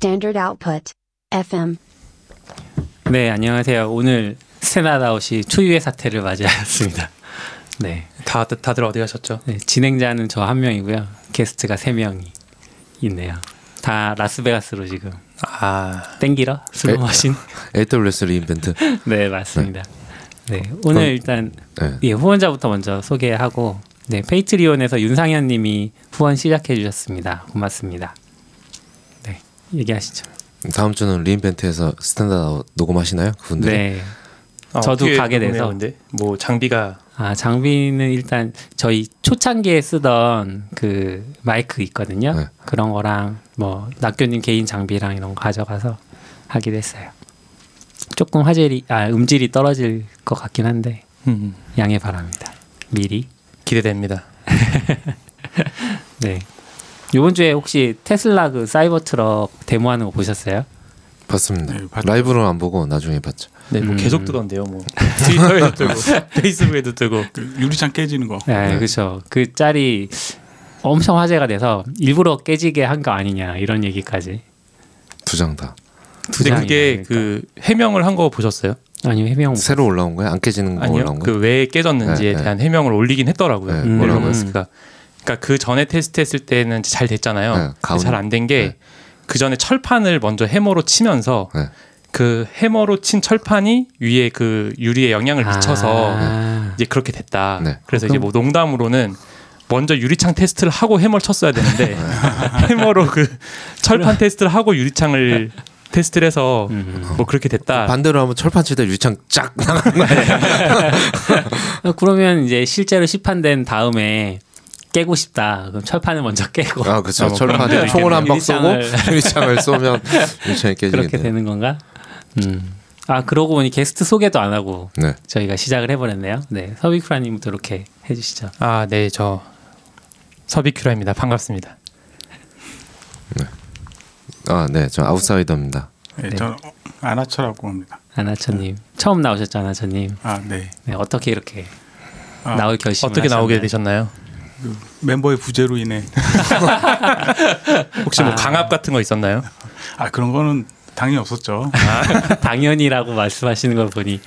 Standard output. FM. 네, 안녕하세요. 오늘 Standard out이 초유의 사태를 맞이하였습니다. 네. 다 다들 어디 가셨죠? 네, 진행자는 저 한 명이고요. 게스트가 세 명이 있네요. 다 라스베가스로 지금 아 땡기러 슬롯머신. AWS re:Invent. 네, 맞습니다. 네, 오늘 그럼- 일단 네. 예, 후원자부터 먼저 소개하고 네, Patreon에서 윤상현 님이 후원 시작해 주셨습니다. 고맙습니다. 네, 얘기하시죠. 다음 주는 re:Invent에서 Standard 녹음하시나요? 그분들? 네. 아, 저도 가게 돼서. 근데 뭐 장비가 아, 장비는 일단 저희 초창기에 쓰던 그 마이크 있거든요. 네. 그런 거랑 뭐 nacyot님 개인 장비랑 이런 거 가져가서 하기로 했어요. 조금 화질이 아 음질이 떨어질 것 같긴 한데 음, 양해 바랍니다. 미리. 기대됩니다. 네. 이번 주에 혹시 테슬라 그 사이버 트럭 데모하는 거 보셨어요? 봤습니다. 네, 봤죠. 라이브로는 안 보고 나중에 봤죠. 네, 뭐 음. 계속 뜨던데요. 뭐 트위터에도 뜨고 페이스북에도 뜨고. 그 유리창 깨지는 거. 네, 그렇죠. 그 짤이 엄청 화제가 돼서 일부러 깨지게 한 거 아니냐 이런 얘기까지. 두 장 다. 두 근데 그게 그러니까. 그 해명을 한 거 보셨어요? 아니요 해명 새로 올라온 거야? 안 깨지는 거 아니요. 올라온 거야? 그왜 깨졌는지에 네, 네. 대한 해명을 올리긴 했더라고요. 네, 일론 뭐라고요? 머스크가. 그러니까 그 전에 테스트했을 때는 잘 됐잖아요. 네, 가운- 잘안 된게 네. 그 전에 철판을 먼저 해머로 치면서 네. 그 해머로 친 철판이 위에 그 유리에 영향을 미쳐서 아. 이제 그렇게 됐다. 네. 그래서 어, 이제 뭐 농담으로는 먼저 유리창 테스트를 하고 해머를 쳤어야 되는데 네. 해머로 그 철판 테스트를 하고 유리창을 테스트를 해서 음. 뭐 그렇게 됐다. 반대로 하면 철판 치다 유리창 쫙 나가는 거 아니야? 어, 그러면 이제 실제로 시판된 다음에 깨고 싶다. 그럼 철판을 먼저 깨고 아, 그렇죠. 뭐 철판에 총을 한 방 쏘고 유리창을- 쏘면 유리창이 깨지게 그렇게 돼. 되는 건가? 음. 아 그러고 보니 게스트 소개도 안 하고 네. 저희가 시작을 해버렸네요. 네, 서비크라님부터 이렇게 해주시죠. 아, 네, 저 서비큐라입니다. 반갑습니다. 아, 네. 저 아웃사이더입니다. 네, 네. 저는 아나처라고 합니다. 아나처님 처음 나오셨죠, 아나처님. 아, 네. 네, 어떻게 이렇게 아, 나올 결심을 어떻게 나오게 하셨나요? 되셨나요? 그 멤버의 부재로 인해 혹시 뭐 아. 강압 같은 거 있었나요? 아 그런 거는 당연히 없었죠. 당연이라고 말씀하시는 걸 보니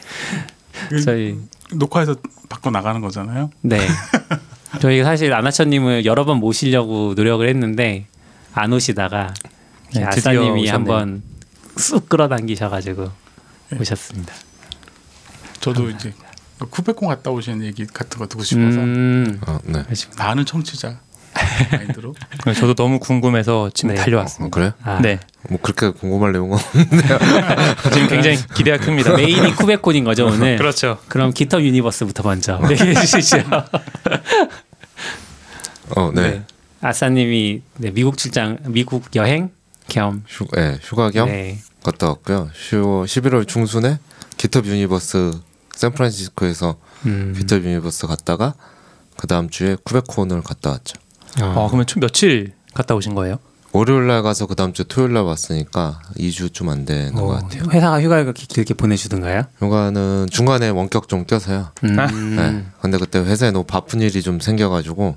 그 저희 녹화해서 바꿔 나가는 거잖아요. 네 저희가 사실 아나처님을 여러 번 모시려고 노력을 했는데 안 오시다가 네, 아싸님이. 한번 쑥 끌어당기셔가지고 오셨습니다. 저도 이제 KubeCon 갔다 오신 얘기 같은 거 듣고 싶어서 음, 아, 네. 나는 청취자 마인드로 저도 너무 궁금해서 지금 네. 달려왔습니다. 어, 그래요? 아, 네, 뭐 그렇게 궁금할 내용은 지금 굉장히 기대가 큽니다. 메인이 KubeCon인 거죠 오늘. 그렇죠. 그럼 GitHub Universe부터 먼저 얘기해 주시죠. 어, 네. 네. 아싸님이 네, 미국 출장, 미국 여행 겸 휴, 네, 휴가 겸 네. 갔다 왔고요. 10월 11월 중순에 GitHub Universe 샌프란시스코에서 음. GitHub Universe 갔다가 그 다음 주에 KubeCon을 갔다 왔죠. 어, 그러면 총 며칠 갔다 오신 거예요? 월요일 날 가서 그 다음 주 토요일 날 왔으니까 2주 좀 안 되는 것 어, 같아요. 회사가 휴가를 그렇게 길게 보내주던가요? 휴가는 중간에 원격 좀 껴서요. 음. 네. 근데 그때 회사에 너무 바쁜 일이 좀 생겨가지고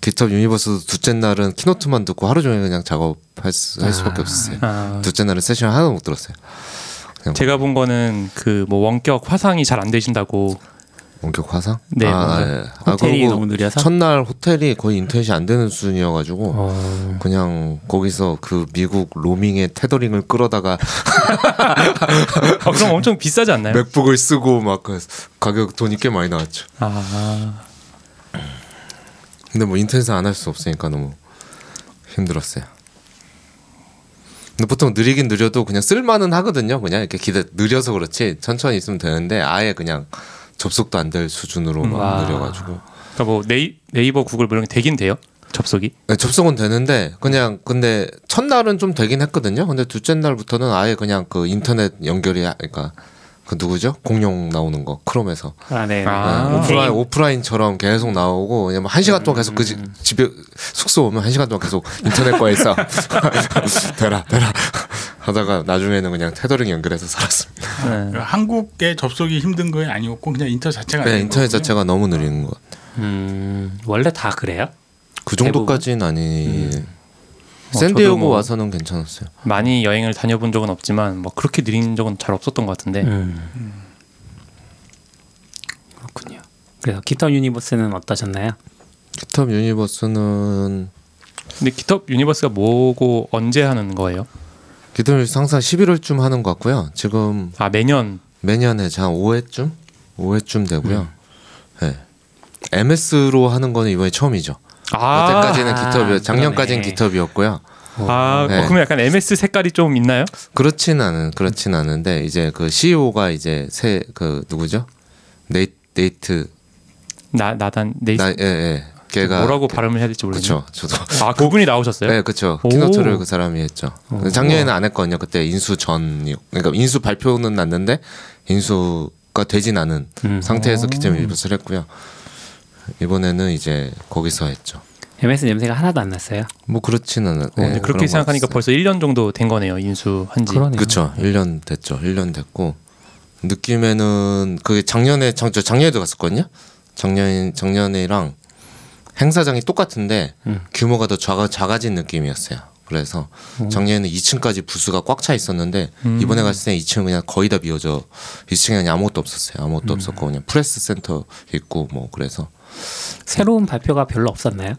GitHub Universe 둘째 날은 keynote만 듣고 하루 종일 그냥 작업할 수, 할 수밖에 아. 없었어요. 아, 둘째 날은 세션 하나도 못 들었어요. 제가 본 거는 그 뭐 원격 화상이 잘 안 되신다고. 원격 화상? 네, 아. 네. 아, 호텔이 그리고 너무 느려서. 첫날 호텔이 거의 인터넷이 안 되는 수준이어가지고 어. 그냥 거기서 그 미국 로밍의 tethering을 끌어다가 아, 그럼 엄청 비싸지 않나요? MacBook을 쓰고 막그 가격 돈이 꽤 많이 나왔죠. 아, 근데 뭐 인터넷을 안할 수 없으니까 너무 힘들었어요. 근데 보통 느리긴 느려도 그냥 쓸만은 하거든요. 그냥 이렇게 기대 느려서 그렇지 천천히 있으면 되는데 아예 그냥 접속도 안 될 수준으로 막 와. 느려가지고 그러니까 뭐 네이, 네이버, 구글 뭐 이런 게 되긴 돼요? 접속이? 네, 접속은 되는데 그냥 근데 첫날은 좀 되긴 했거든요. 근데 둘째 날부터는 아예 그냥 그 인터넷 연결이 아- 그러니까 그 누구죠? 공룡 나오는 거 크롬에서 아, 네. 아. 네, 오프라인 오프라인처럼 계속 나오고 왜냐면 한 시간 동안 계속 그 집, 음. 집에 숙소 오면 한 시간 동안 계속 인터넷 과에서 되라 되라 하다가 나중에는 그냥 테더링 연결해서 살았습니다. 네. 한국에 접속이 힘든 거에 아니었고 그냥 인터넷 자체가 네, 인터넷 거군요. 자체가 너무 느린 것. 음, 원래 다 그래요? 그 정도까지는 아니. 저도 샌디에고 뭐 와서는 괜찮았어요. 많이 여행을 다녀본 적은 없지만 뭐 그렇게 느린 적은 잘 없었던 것 같은데 음. 그렇군요. 그래서 GitHub Universe는 어떠셨나요? GitHub Universe는 근데 GitHub Universe가 뭐고 언제 하는 거예요? GitHub Universe 항상 11월쯤 하는 것 같고요. 지금 아 매년 매년에 한 5회쯤 5회쯤 되고요. 네. MS로 하는 거는 이번에 처음이죠. 아, 그때까지는 아, GitHub 작년까지는 그러네. GitHub였고요. 아 네. 어, 그러면 약간 MS 색깔이 좀 있나요? 그렇진 않은 그렇진 않은데 이제 그 CEO가 이제 새 그 누구죠? 네이, 네이트 나 나단 네이 나, 예, 예. 걔가 뭐라고 발음을 해야 될지 모르겠네요. 그쵸 저도 아 그분이 나오셨어요? 네 그쵸 오. keynote를 그 사람이 했죠 오. 작년에는 안 했거든요 그때 인수 전이 그러니까 인수 발표는 났는데 인수가 되진 않은 음. 상태에서 기점 일부스를 했고요 이번에는 이제 거기서 했죠 MS 냄새가 하나도 안 났어요. 뭐 그렇지는 어, 근데 그렇게 생각하니까 벌써 1년 정도 된 거네요 인수한 지. 그러네요. 그쵸 1년 됐죠 1년 됐고 느낌에는 그게 작년에 작, 저 작년에도 갔었거든요 작년 작년이랑 행사장이 똑같은데 음. 규모가 더 작아, 작아진 느낌이었어요 그래서 작년에는 2층까지 부스가 꽉 차 있었는데 음. 이번에 갔을 때 2층은 그냥 거의 다 비어져 2층에 그냥 아무것도 없었어요 아무것도 없었고 그냥 프레스 센터 있고 뭐 그래서 새로운 발표가 별로 없었나요?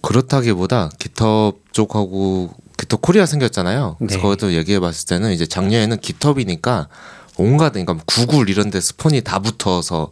그렇다기보다 GitHub 쪽하고 GitHub 코리아 생겼잖아요. 그래서 네. 거기도 얘기해봤을 때는 이제 작년에는 GitHub이니까 온갖 그러니까 구글 이런 데 스폰이 다 붙어서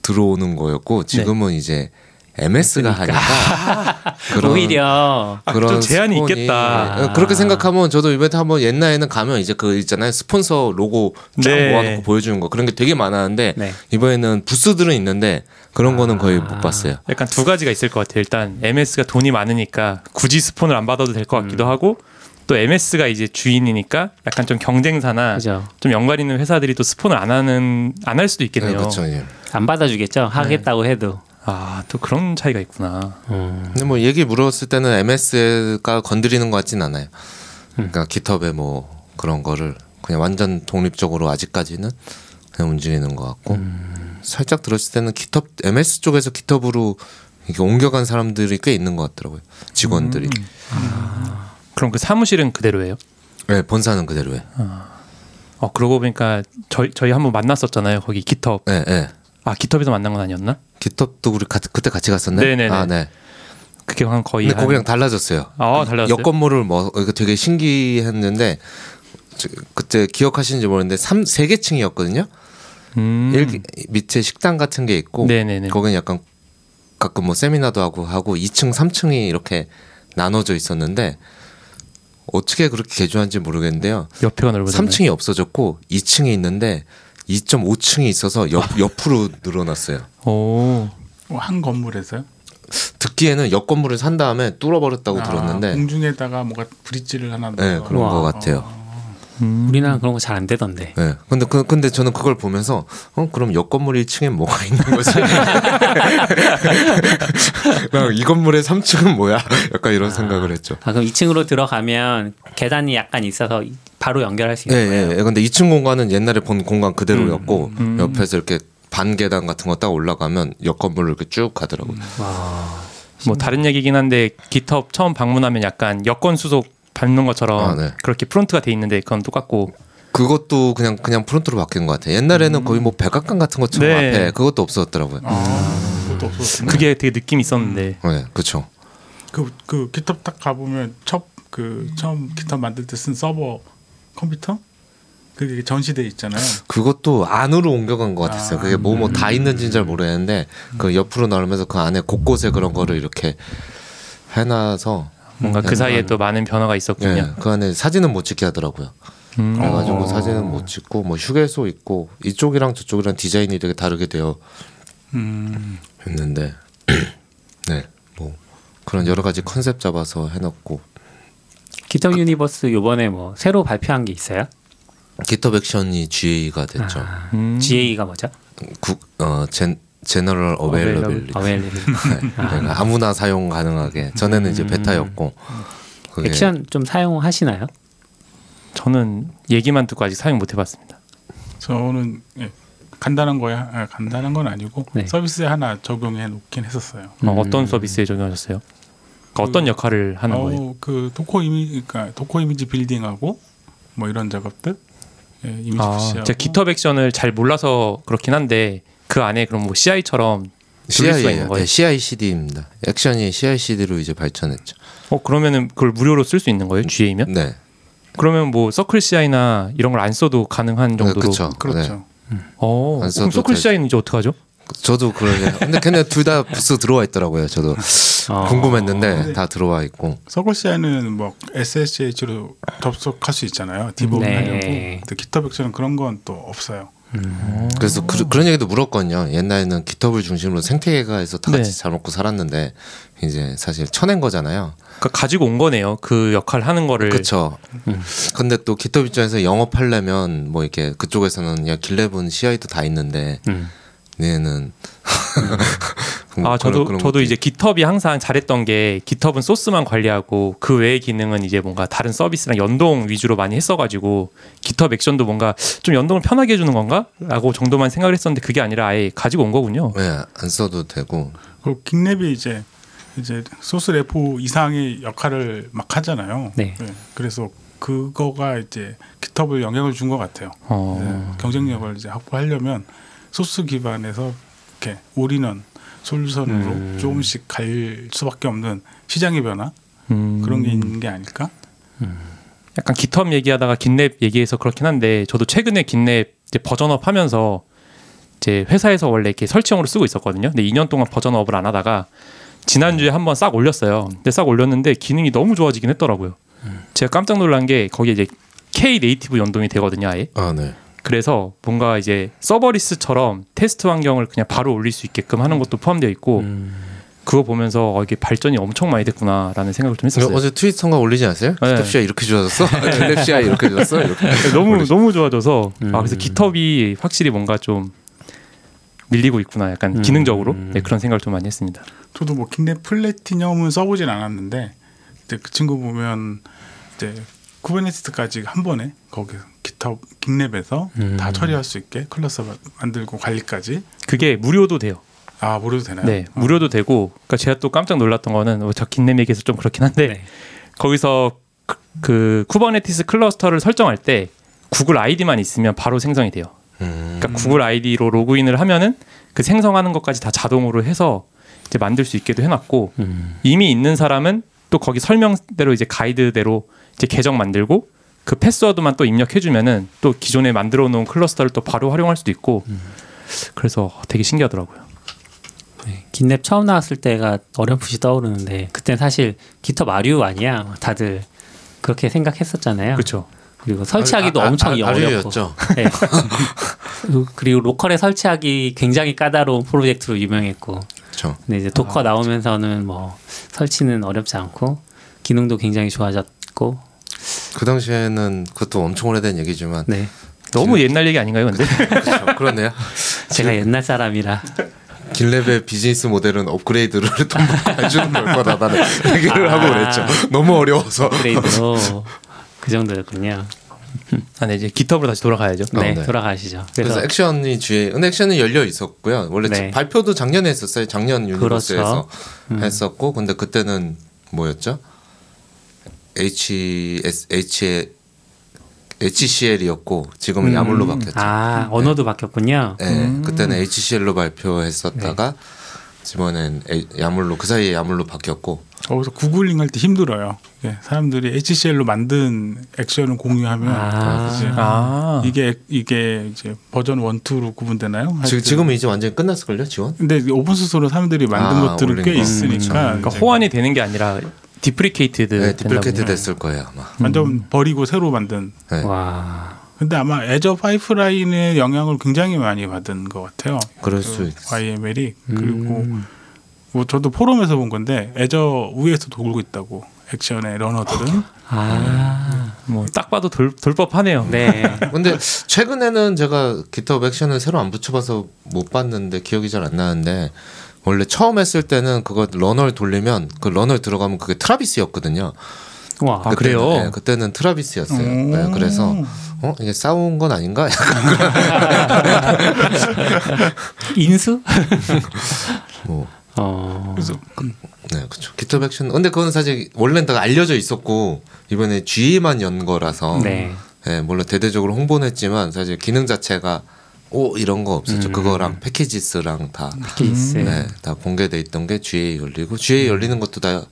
들어오는 거였고 지금은 이제 MS가 하니까 그런 오히려 아, 좀 제한이 스폰이- 있겠다. 예, 그렇게 생각하면 저도 이벤트 한번 옛날에는 가면 이제 그 있잖아요 스폰서 로고 쫙 네. 모아놓고 보여주는 거 그런 게 되게 많았는데 네. 이번에는 부스들은 있는데 그런 거는 거의 아. 못 봤어요. 약간 두 가지가 있을 것 같아요. 일단 MS가 돈이 많으니까 굳이 스폰을 안 받아도 될것 음. 같기도 하고 또 MS가 이제 주인이니까 약간 좀 경쟁사나 그죠. 좀 연관 있는 회사들이 또 스폰을 안 하는 안 할 수도 있겠네요. 그렇죠. 예. 안 받아주겠죠. 하겠다고 해도. 아 또 그런 차이가 있구나. 음. 근데 뭐 얘기 물었을 때는 MS가 건드리는 것 같진 않아요. 그러니까 GitHub의 뭐 그런 거를 그냥 완전 독립적으로 아직까지는 그냥 움직이는 것 같고 살짝 들었을 때는 GitHub MS 쪽에서 GitHub로 이렇게 옮겨간 사람들이 꽤 있는 것 같더라고요. 직원들이. 그럼 그 사무실은 그대로예요? 네, 본사는 그대로예요. 어 그러고 보니까 저희 저희 한번 만났었잖아요. 거기 GitHub. 네, 네. 아 GitHub에서 만난 건 아니었나? GitHub도 우리 가, 그때 같이 갔었네. 네네네. 아, 네. 그게 한 거의 근데 한- 거기랑 달라졌어요. 아 달라졌어요. 옆 건물을 뭐 되게 신기했는데 저- 그때 기억하시는지 모르는데 삼세개 층이었거든요. 음. 일 밑에 식당 같은 게 있고 네네네. 거기는 약간 가끔 뭐 세미나도 하고 하고 2층, 3층이 이렇게 나눠져 있었는데 어떻게 그렇게 개조한지 모르겠는데요. 옆에가 넓어졌네. 3층이 없어졌고 2층이 있는데 2.5층이 있어서 옆 옆으로 늘어났어요. 오. 어, 한 건물에서요? 듣기에는 옆 건물을 산 다음에 뚫어버렸다고 아, 들었는데 공중에다가 뭔가 브릿지를 하나 네, 넣어서. 그런 우와. 것 같아요. 음. 우리나라 그런 거 잘 안 되던데. 네. 근데 그 근데 저는 그걸 보면서 어 그럼 옆 건물 1층에 뭐가 있는 거지? 그럼 이 건물의 3층은 뭐야? 약간 이런 생각을 했죠. 아 그럼 2층으로 들어가면 계단이 약간 있어서 바로 연결할 수 예, 있는 거예요. 예. 예. 근데 2층 공간은 옛날에 본 공간 그대로였고 음. 옆에서 이렇게 반 계단 같은 거 딱 올라가면 옆 건물을 이렇게 쭉 가더라고요. 와. 뭐 다른 얘기긴 한데 GitHub 처음 방문하면 약간 여권 수속 밟는 것처럼 아, 네. 그렇게 프론트가 돼 있는데 그건 똑같고 그것도 그냥 그냥 프론트로 바뀐 것 같아요. 옛날에는 거의 뭐 백악관 같은 것처럼 네. 앞에 그것도 없었더라고요. 아, 그것도 없었구나. 그게 되게 느낌 이 있었는데 네, 그렇죠. 그, 그 GitHub 딱 가보면 첫 그 처음 GitHub 만들 때 쓴 서버 컴퓨터 그게 전시돼 있잖아요. 그것도 안으로 옮겨간 것 같았어요. 그게 뭐 뭐 다 있는지는 잘 모르겠는데 그 옆으로 나오면서 그 안에 곳곳에 그런 거를 이렇게 해놔서 뭔가 그 사이에 또 많은 변화가 있었군요. 예, 그 안에 사진은 못 찍게 하더라고요. 음. 그래가지고 어. 사진은 못 찍고 뭐 휴게소 있고 이쪽이랑 저쪽이랑 디자인이 되게 다르게 되어 음, 있는데 네뭐 그런 여러 가지 컨셉 잡아서 해놨고 GitHub Universe 요번에 뭐 새로 발표한 게 있어요? GitHub 액션이 GA가 됐죠. 아, 음. GA가 뭐죠? 국, 어, Gen, General Availability. Availability. 그러니까 아무나 사용 가능하게 전에는 이제 베타였고 그게 액션 좀 사용하시나요? 저는 얘기만 듣고 아직 사용 못 해봤습니다. 저는 예, 간단한 거에 아, 간단한 건 아니고 네. 서비스에 하나 적용해 놓긴 했었어요. 어, 음. 어떤 서비스에 적용하셨어요? 그러니까 어떤 역할을 하는 거예요? 어, 그 도코 이미 그러니까 도코 이미지 빌딩하고 뭐 이런 작업들 예, 이미지 아, 푸시하고 제가 GitHub 액션을 잘 몰라서 그렇긴 한데 그 안에 그럼 뭐 CI처럼. 거예요? 네, CI/CD입니다. 액션이 CI/CD로 이제 발전했죠. 어 그러면은 그걸 무료로 쓸 수 있는 거예요? GA면? 네, 그러면 뭐 서클 CI나 이런 걸 안 써도 가능한 정도로. 그렇죠. 그렇죠. 어, 안 그럼 써도 서클. CI는 이제 어떻게 하죠? 저도 그러네요. 근데 걔네 둘 다 부스 들어와 있더라고요. 저도 어. 궁금했는데 다 들어와 있고. 서클 CI는 뭐 SSH로 접속할 수 있잖아요. 디버깅 네. 하려고. 근데 GitHub 액션은 그런 건 또 없어요. 그래서 그, 런 얘기도 물었거든요. 옛날에는 기톱을 중심으로 생태계가에서 다 같이 네. 잘 먹고 살았는데 이제 사실 쳐낸 거잖아요. 그러니까 가지고 온 거네요. 그 역할 하는 거를. 그렇죠. 근데 또 기톱 입장에서 영업하려면 뭐 이렇게 그쪽에서는 야 길랩은 CI도 다 있는데 음. 얘는 아 저도 저도 이제 GitHub이 항상 잘했던 게 GitHub은 소스만 관리하고 그 외의 기능은 이제 뭔가 다른 서비스랑 연동 위주로 많이 했어가지고 GitHub 액션도 뭔가 좀 연동을 편하게 해주는 건가?라고 정도만 생각을 했었는데 그게 아니라 아예 가지고 온 거군요. 네 안 써도 되고 그리고 킹랩이 이제 이제 소스 레포 이상의 역할을 막 하잖아요. 네. 그래서 그거가 이제 GitHub을 영향을 준 것 같아요. 어. 네, 경쟁력을 이제 확보하려면 소스 기반에서 이렇게 올인원 솔루션으로 음. 조금씩 갈 수밖에 없는 시장의 변화 음. 그런 게 있는 게 아닐까? 약간 GitHub 얘기하다가 GitLab 얘기해서 그렇긴 한데 저도 최근에 GitLab 이제 버전업 하면서 이제 회사에서 원래 이렇게 설치형으로 쓰고 있었거든요. 근데 2년 동안 버전업을 안 하다가 지난주에 한번 싹 올렸어요. 근데 싹 올렸는데 기능이 너무 좋아지긴 했더라고요. 제가 깜짝 놀란 게 거기에 이제 Knative 연동이 되거든요, 아예. 아 네. 그래서 뭔가 이제 serverless처럼 테스트 환경을 그냥 바로 올릴 수 있게끔 하는 것도 포함되어 있고 음. 그거 보면서 어, 이게 발전이 엄청 많이 됐구나라는 생각을 좀 했었어요. 어제 트위터에 올리지 않았어요? 네. CI 이렇게 좋아졌어? CI 이렇게 좋았어? 이렇게. 너무 너무 좋아져서 음. 아 그래서 GitHub이 확실히 뭔가 좀 밀리고 있구나 약간 음. 기능적으로 네, 그런 생각을 좀 많이 했습니다. 저도 뭐 GitLab Platinum은 써보진 않았는데 이제 그 친구 보면 이제 Kubernetes까지 한 번에 거기 기타 GitLab에서 음. 다 처리할 수 있게 클러스 마- 만들고 관리까지 그게 무료도 돼요. 아 무료도 되나요? 네, 어. 무료도 되고. 그러니까 제가 또 깜짝 놀랐던 거는 어, 저 긴냄 얘기해서 좀 그렇긴 한데 네. 거기서 그, 그 Kubernetes cluster를 설정할 때 구글 아이디만 있으면 바로 생성이 돼요. 음. 그러니까 구글 아이디로 로그인을 하면은 그 생성하는 것까지 다 자동으로 해서 이제 만들 수 있게도 해놨고 음. 이미 있는 사람은 또 거기 설명대로 이제 가이드대로 이제 계정 만들고 그 패스워드만 또 입력해주면은 또 기존에 만들어 놓은 클러스터를 또 바로 활용할 수도 있고 그래서 되게 신기하더라고요. 네. 긴랩 처음 나왔을 때가 어렴풋이 떠오르는데 그때 사실 기톱 아류 아니야 다들 그렇게 생각했었잖아요. 그렇죠. 그리고 설치하기도 아, 아, 엄청 아, 어렵고 아류였죠. 네. 그리고- 그리고 local에 설치하기 굉장히 까다로운 프로젝트로 유명했고 그렇죠. 근데 이제 Docker 아, 나오면서는 뭐 설치는 어렵지 않고 기능도 굉장히 좋아졌고 그 당시에는 그것도 엄청 오래된 얘기지만 네 너무 옛날 얘기 아닌가요, 근데? 그렇죠. 그러네요. 제가 옛날 사람이라 GitLab의 비즈니스 모델은 업그레이드를 돈 받고 해주는 걸 거다 나는 얘기를 하고 그랬죠. 너무 어려워서. 업그레이드로 그 정도였군요. 아, 네, 이제 GitHub로 다시 돌아가야죠. 어, 네, 네. 돌아가시죠. 그래서, 그래서 액션이 주에 은 액션은 열려 있었고요. 원래 네. 발표도 작년에 했었어요. 작년 유니버스에서 그렇죠. 음. 했었고, 근데 그때는 뭐였죠? HS H HCL이었고 지금은 음. YAML로 바뀌었죠. 아 언어도 바뀌었군요. 네, 음. 그때는 HCL로 발표했었다가 이번엔 A- YAML로 그 사이에 YAML로 바뀌었고 거기서 구글링 할 때 힘들어요. 예, 사람들이 HCL로 만든 액션을 공유하면 아. 이제 아, 이게 이게 이제 버전 1, 2로 구분되나요? 지금. 지금은 이제 완전히 끝났을걸요 지원? 근데 오픈 소스로 사람들이 만든 아, 것들은 꽤 거. 있으니까 그러니까 이제 호환이 되는 게 아니라 deprecated 네. deprecate 됐을 거예요 아마. 완전 버리고 새로 만든. 네. 와 근데 아마 Azure Pipeline의 영향을 굉장히 많이 받은 것 같아요. 그럴 그 수 있. YML이 그리고 음. 뭐 저도 포럼에서 본 건데 Azure 위에서 돌고 있다고 액션의 runner들은 아, 뭐딱 봐도 돌, 돌법하네요. 네. 근데 최근에는 제가 GitHub 액션을 새로 안 붙여봐서 못 봤는데 기억이 잘 안 나는데 원래 처음 했을 때는 그거 runner를 돌리면 그 runner에 들어가면 그게 Travis였거든요. 와, 아, 그때는, 그래요? 네, 그때는 Travis였어요. 음. 네, 그래서 어 이게 싸운 건 아닌가? 인수? 뭐 어. 그래서 음, 네, 그렇죠. GitHub 액션. 근데 그건 사실 원래는 다 알려져 있었고 이번에 GA만 연 거라서 네. 네, 물론 대대적으로 홍보는 했지만 사실 기능 자체가 오 이런 거 없었죠. 음. 그거랑 패키지스랑 다 케이스. 네, 다 공개돼 있던 게 GA 열리고 GA 열리는 것도 다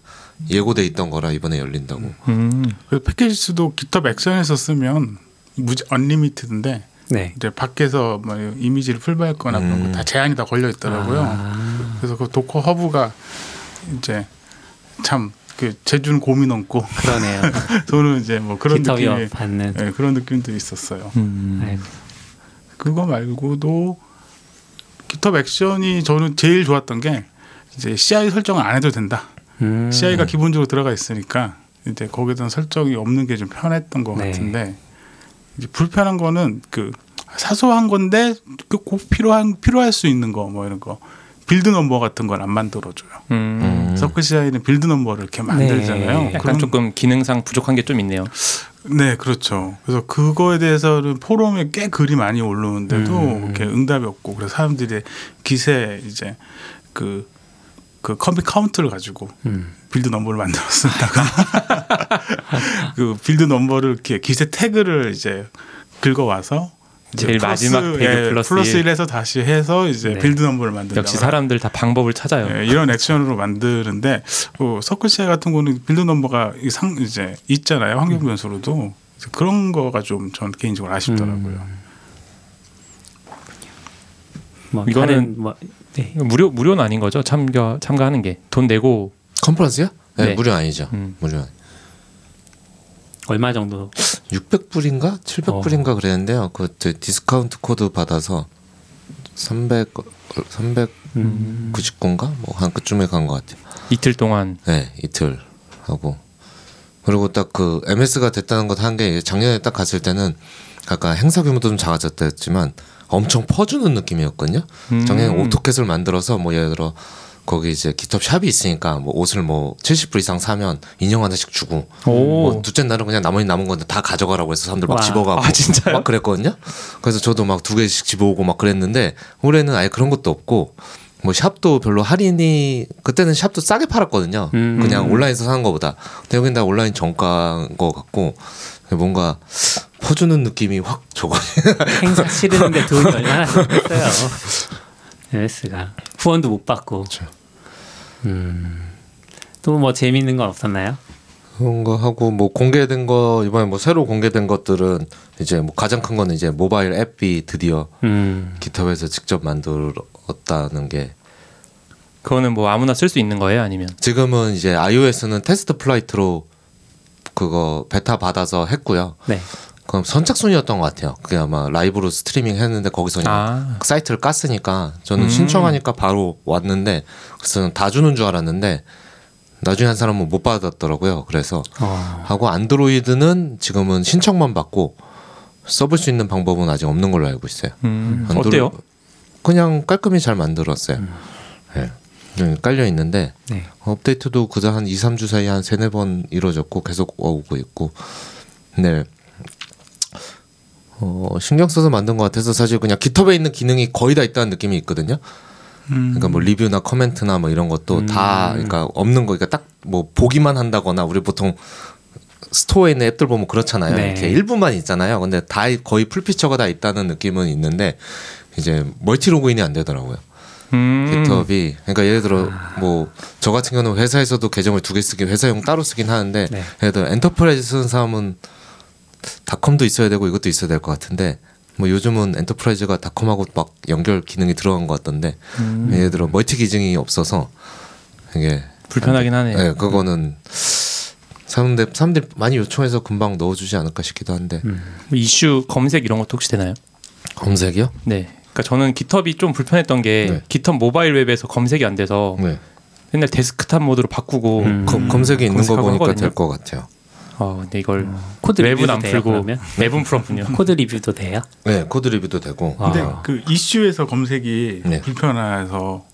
예고돼 있던 거라 이번에 열린다고. 음. 그 패키지스도 GitHub 액션에서 쓰면 무제 언리미티드인데 네. 이제 밖에서 뭐 이미지를 풀발거나 그런 음. 거다 제한이 다 걸려 있더라고요. 아, 그래서 그 도커 허브가 이제 참 그 제주는 고민 없고 그러네요. 저는 이제 뭐 그런 느낌이 받는. 예, 그런 느낌도 있었어요. 음. 그거 말고도 GitHub 액션이 저는 제일 좋았던 게 이제 CI 설정을 안 해도 된다. 음. CI가 기본적으로 들어가 있으니까 이제 거기에 대한 설정이 없는 게 좀 편했던 것 네. 같은데 이제 불편한 거는 그 사소한 건데 그꼭 필요한 필요할 수 있는 거 뭐 이런 거 build number 같은 걸 안 만들어줘요. 음. 음. CircleCI는 build number를 이렇게 만들잖아요. 네. 약간 그럼- 조금 기능상 부족한 게 좀 있네요. 네, 그렇죠. 그래서 그거에 대해서는 포럼에 꽤 글이 많이 올라오는데도 음. 이렇게 응답이 없고 그래서 사람들이 기세 이제 그, 그 commit count를 가지고 음. build number를 만들어 쓴다가 그 build number를 이렇게 기세 태그를 이제 긁어와서 제일 마지막 태그 플러스 플러스 일. 1에서 다시 해서 이제 네. build number를 만든다. 역시 사람들 다 방법을 찾아요. 예, 이런 액션으로 만드는데 뭐 CircleCI 같은 거는 build number가 이상 이제 있잖아요 환경 변수로도 그런 거가 좀 전 개인적으로 아쉽더라고요. 뭐 이거는- 다른 뭐 네. 무료 무료는 아닌 거죠? 참가 참가하는 게 돈 내고 컨퍼런스요? 네, 네. 무료 아니죠. 음. 무료. 얼마 정도 600불인가 700불인가 어. 그랬는데요. 그 디스카운트 코드 받아서 300 음. 399인가 뭐한 그쯤에 간 것 같아요. 이틀 동안 네 이틀 하고 그리고 딱 그 MS가 됐다는 것 한 게 작년에 딱 갔을 때는 아까 행사 규모도 좀 작아졌다 했지만 엄청 퍼주는 느낌이었거든요. 음. 작년에 오토캣을 만들어서 뭐 예를 들어 거기 이제 기톱 샵이 있으니까 뭐 옷을 뭐 70불 이상 사면 인형 하나씩 주고 오. 뭐 둘째 날은 그냥 나머지 남은 건데 다 가져가라고 해서 사람들 막 와. 집어가고 아? 막 그랬거든요. 그래서 저도 막 두 개씩 집어오고 막 그랬는데 올해는 아예 그런 것도 없고 뭐 샵도 별로 할인이 그때는 샵도 싸게 팔았거든요. 음. 그냥 온라인에서 사는 거보다. 근데 여긴 다 온라인 정가인 것 같고 뭔가 퍼주는 느낌이 확 저거. 행사 치르는데 돈이 얼마나 들었어요. MS가 후원도 못 받고. 음. 또 뭐 재밌는 건 없었나요? 그런 거 하고 뭐 공개된 거 이번에 뭐 새로 공개된 것들은 이제 뭐 가장 큰 거는 이제 모바일 앱이 드디어 음. 깃허브에서 직접 만들었다는 게 그거는 뭐 아무나 쓸 수 있는 거예요? 아니면 지금은 이제 iOS는 TestFlight로 그거 베타 받아서 했고요. 네. 그럼 선착순이었던 것 같아요. 그게 아마 라이브로 스트리밍 했는데 거기서 그냥 아 사이트를 깠으니까 저는 음. 신청하니까 바로 왔는데 그래서 다 주는 줄 알았는데 나중에 한 사람은 못 받았더라고요. 그래서 어. 하고 Android는 지금은 신청만 받고 써볼 수 있는 방법은 아직 없는 걸로 알고 있어요. 음. Andro- 어때요? 그냥 깔끔히 잘 만들었어요. 예. 네. 깔려 있는데 네. 업데이트도 그저 한 2, 3주 사이에 한 세네 번 이루어졌고 계속 오고 있고. 네. 어, 신경 써서 만든 것 같아서 사실 그냥 GitHub에 있는 기능이 거의 다 있다는 느낌이 있거든요. 음. 그러니까 뭐 리뷰나 커멘트나 뭐 이런 것도 음. 다 그러니까 없는 거 그러니까 딱뭐 보기만 한다거나 우리 보통 스토어에 있는 앱들 보면 그렇잖아요. 네. 이렇게 일부만 있잖아요. 근데 다 거의 full feature가 다 있다는 느낌은 있는데 이제 멀티 로그인이 안 되더라고요. 음. GitHub이 그러니까 예를 들어 뭐저 같은 경우는 회사에서도 계정을 두 개 쓰긴 회사용 따로 쓰긴 하는데 네. 예를 들어 Enterprise 쓰는 사람은 닷컴도 있어야 되고 이것도 있어야 될 것 같은데 뭐 요즘은 Enterprise가 닷컴하고 막 연결 기능이 들어간 것 같던데 음. 예를 들어 멀티 기능이 없어서 이게 불편하긴 하네. 네, 그거는 사람들 사람들이 많이 요청해서 금방 넣어주지 않을까 싶기도 한데 음. 뭐 이슈 검색 이런 것도 혹시 되나요? 검색이요? 네. 그러니까 저는 GitHub이 좀 불편했던 게 네. GitHub 모바일 웹에서 검색이 안 돼서 네. 맨날 데스크탑 모드로 바꾸고 음. 검- 검색이 있는 거 보니까. 될 것 같아요. 아 근데 이걸 코드 웹은 리뷰도 안 돼요, 풀고 그러면? 웹은 풀었군요. 코드 리뷰도 돼요? 네, 코드 리뷰도 되고. 아. 근데 그 이슈에서 검색이 네. 불편해서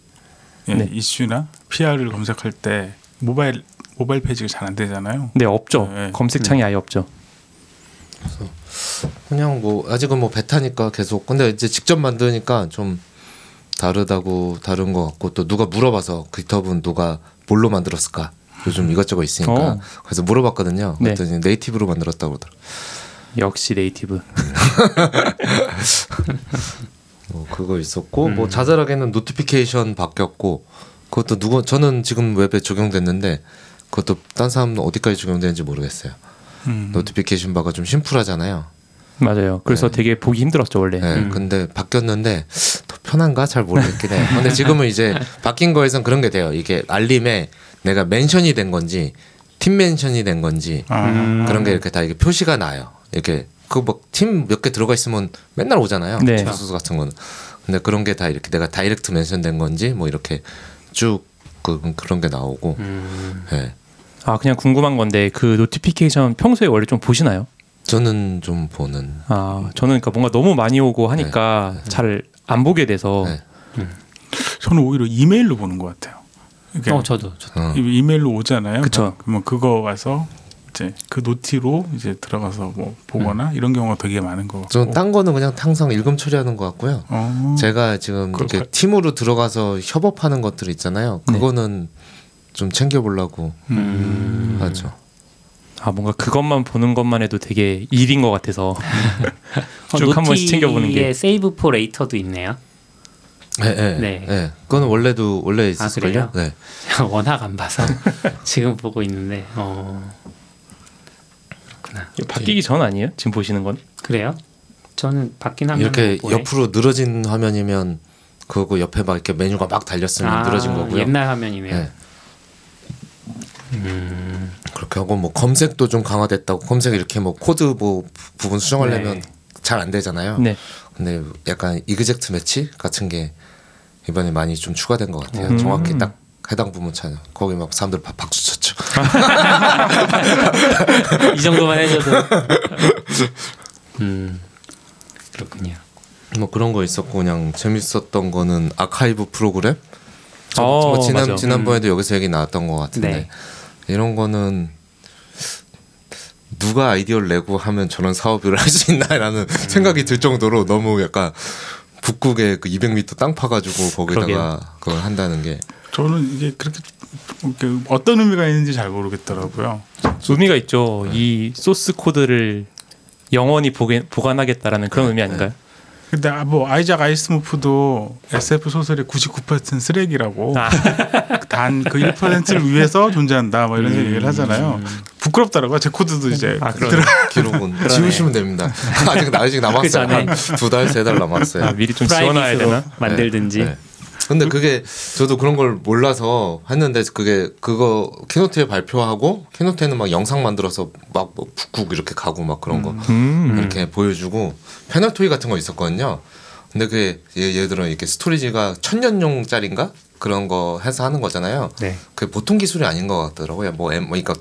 예, 네. 이슈나 PR을 검색할 때 모바일 모바일 페이지가 잘 안 되잖아요. 네 없죠. 네. 검색창이 아예 없죠. 그냥 뭐 아직은 뭐 베타니까 계속 근데 이제 직접 만드니까 좀 다르다고 다른 것 같고 또 누가 물어봐서 GitHub는 누가 뭘로 만들었을까? 요즘 이것저것 있으니까 어. 그래서 물어봤거든요. 네. 그랬더니 native로 만들었다고 그러더라고요. 역시 native. 뭐 그거 있었고 뭐 자잘하게는 notification 바뀌었고 그것도 누구 저는 지금 웹에 적용됐는데 그것도 딴 사람은 어디까지 적용되는지 모르겠어요. 음. notification 바가 좀 심플하잖아요. 맞아요. 그래서 되게 보기 힘들었죠 원래. 네, 근데 바뀌었는데 더 편한가 잘 모르겠긴 해. 근데 지금은 이제 바뀐 거에선 그런 게 돼요. 이게 알림에 내가 mention이 된 건지 팀 mention이 된 건지 아. 그런 게 이렇게 다 이게 표시가 나요. 이렇게 그 뭐 팀 몇 개 들어가 있으면 맨날 오잖아요. 네. 소스 같은 거는. 근데 그런 게 다 이렇게 내가 direct mention 된 건지 뭐 이렇게 쭉 그, 그런 게 나오고. 예. 아 그냥 궁금한 건데 그 notification 평소에 원래 좀 보시나요? 저는 좀 보는. 아 저는 그러니까 뭔가 너무 많이 오고 하니까 잘안 보게 돼서 네. 저는 오히려 이메일로 보는 것 같아요. 어 저도 저도. 어. 이- 이메일로 오잖아요. 그쵸. 그러면 그거 가서 이제 그 noti로 이제 들어가서 뭐 보거나 이런 경우가 되게 많은 것 같고. 저는 딴 거는 그냥 항상 읽음 처리하는 것 같고요. 어. 제가 지금 이렇게 그럴까요? 팀으로 들어가서 협업하는 것들 있잖아요. 네. 그거는 좀 챙겨보려고 음. 하죠. 아 뭔가 그것만 보는 것만 해도 되게 일인 것 같아서 어, 쭉한 번씩 챙겨보는 게. save for later도 있네요. 네, 네, 네. 네. 그거는 원래도 원래 있었을걸요. 그래요? 네. 워낙 안 봐서 지금 보고 있는데 어 그렇구나. 바뀌기 전 아니에요? 지금 보시는 건? 그래요? 저는 바뀐 화면 이렇게 옆으로 늘어진 화면이면 그거 옆에 막 이렇게 메뉴가 막 달렸으면 늘어진 거고요. 아, 옛날 화면이네요. 네. 음, 그렇게 하고 뭐 검색도 좀 강화됐다고 검색 이렇게 뭐 코드 뭐 부- 부분 수정하려면 네. 잘안 되잖아요. 네. 근데 약간 exact match 같은 게 이번에 많이 좀 추가된 것 같아요. 음. 정확히 딱 해당 부분 찾아. 거기 막 사람들 박- 박수 쳤죠. 이 정도만 해줘도 음 그렇군요. 뭐 그런 거 있었고 그냥 재밌었던 거는 아카이브 프로그램. 저, 어, 뭐 지난 맞아. 지난번에도 여기서 얘기 나왔던 것 같은데 네. 이런 거는 누가 아이디어를 내고 하면 저런 사업을 할 수 있나라는 생각이 들 정도로 너무 약간 북극에 그 200m 땅 파가지고 거기다가 그러게요. 그걸 한다는 게 저는 이게 그렇게 이렇게 어떤 의미가 있는지 잘 모르겠더라고요. 의미가 있죠. 이 소스 코드를 영원히 보게, 보관하겠다라는 그런 의미 아닌가요? 근데 아, 뭐 아이작 아시모프도 SF 소설의 99%는 쓰레기라고 아. 단그 1%를 위해서 존재한다 뭐 이런 얘기를 하잖아요. 부끄럽더라고요. 제 코드도 이제 아. 기록은 지우시면 됩니다. 아직 아직 그 남았어요. 전에. 두달 세 달 남았어요. 아, 미리 좀 지워놔야 되나? 만들든지. 네, 네. 근데 그게 저도 그런 걸 몰라서 했는데 그게 그거 keynote에 발표하고 keynote에는 막 영상 만들어서 막뭐 북극 이렇게 가고 막 그런 거 음. 이렇게 보여주고 패널 토의 같은 거 있었거든요. 근데 그게 예- 예를 들어 이렇게 storage가 천년용짜리인가 그런 거 해서 하는 거잖아요. 네. 그 보통 기술이 아닌 것 같더라고요. 뭐 엠- 그러니까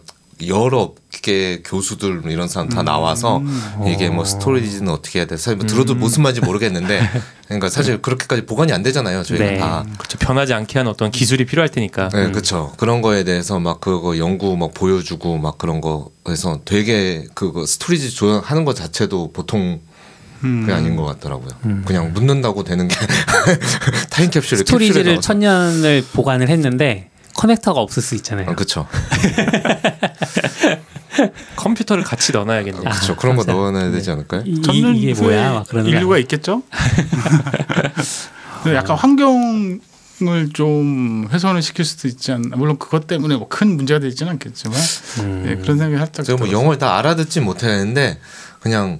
여러 개 교수들 이런 사람 다 나와서 이게 뭐 storage는 어떻게 해야 돼? 사실 뭐 들어도 무슨 말인지 모르겠는데 그러니까 사실 그렇게까지 보관이 안 되잖아요. 저희가 네. 다. 그렇죠. 변하지 않게 하는 어떤 기술이 필요할 테니까. 네, 그렇죠. 그런 거에 대해서 막 그거 연구 막 보여주고 막 그런 거 해서 되게 그거 storage 조정하는 것 자체도 보통 음. 그게 아닌 것 같더라고요. 그냥 묻는다고 되는 게 타임캡슐 스토리지를 천년을 보관을 했는데 커넥터가 없을 수 있잖아요. 그렇죠. 컴퓨터를 같이 넣어놔야겠네요. 그렇죠. 그런 거. 넣어놔야 되지 않을까요? 이, 이게 후에 뭐야? 거 인류가? 있겠죠. 약간 환경 을 좀 훼손을 시킬 수도 있지 않나. 물론 그것 때문에 뭐 큰 문제가 되지는 않겠지만 음. 네, 그런 생각이 살짝. 제가 뭐. 영어를 다 알아듣지 못했는데 그냥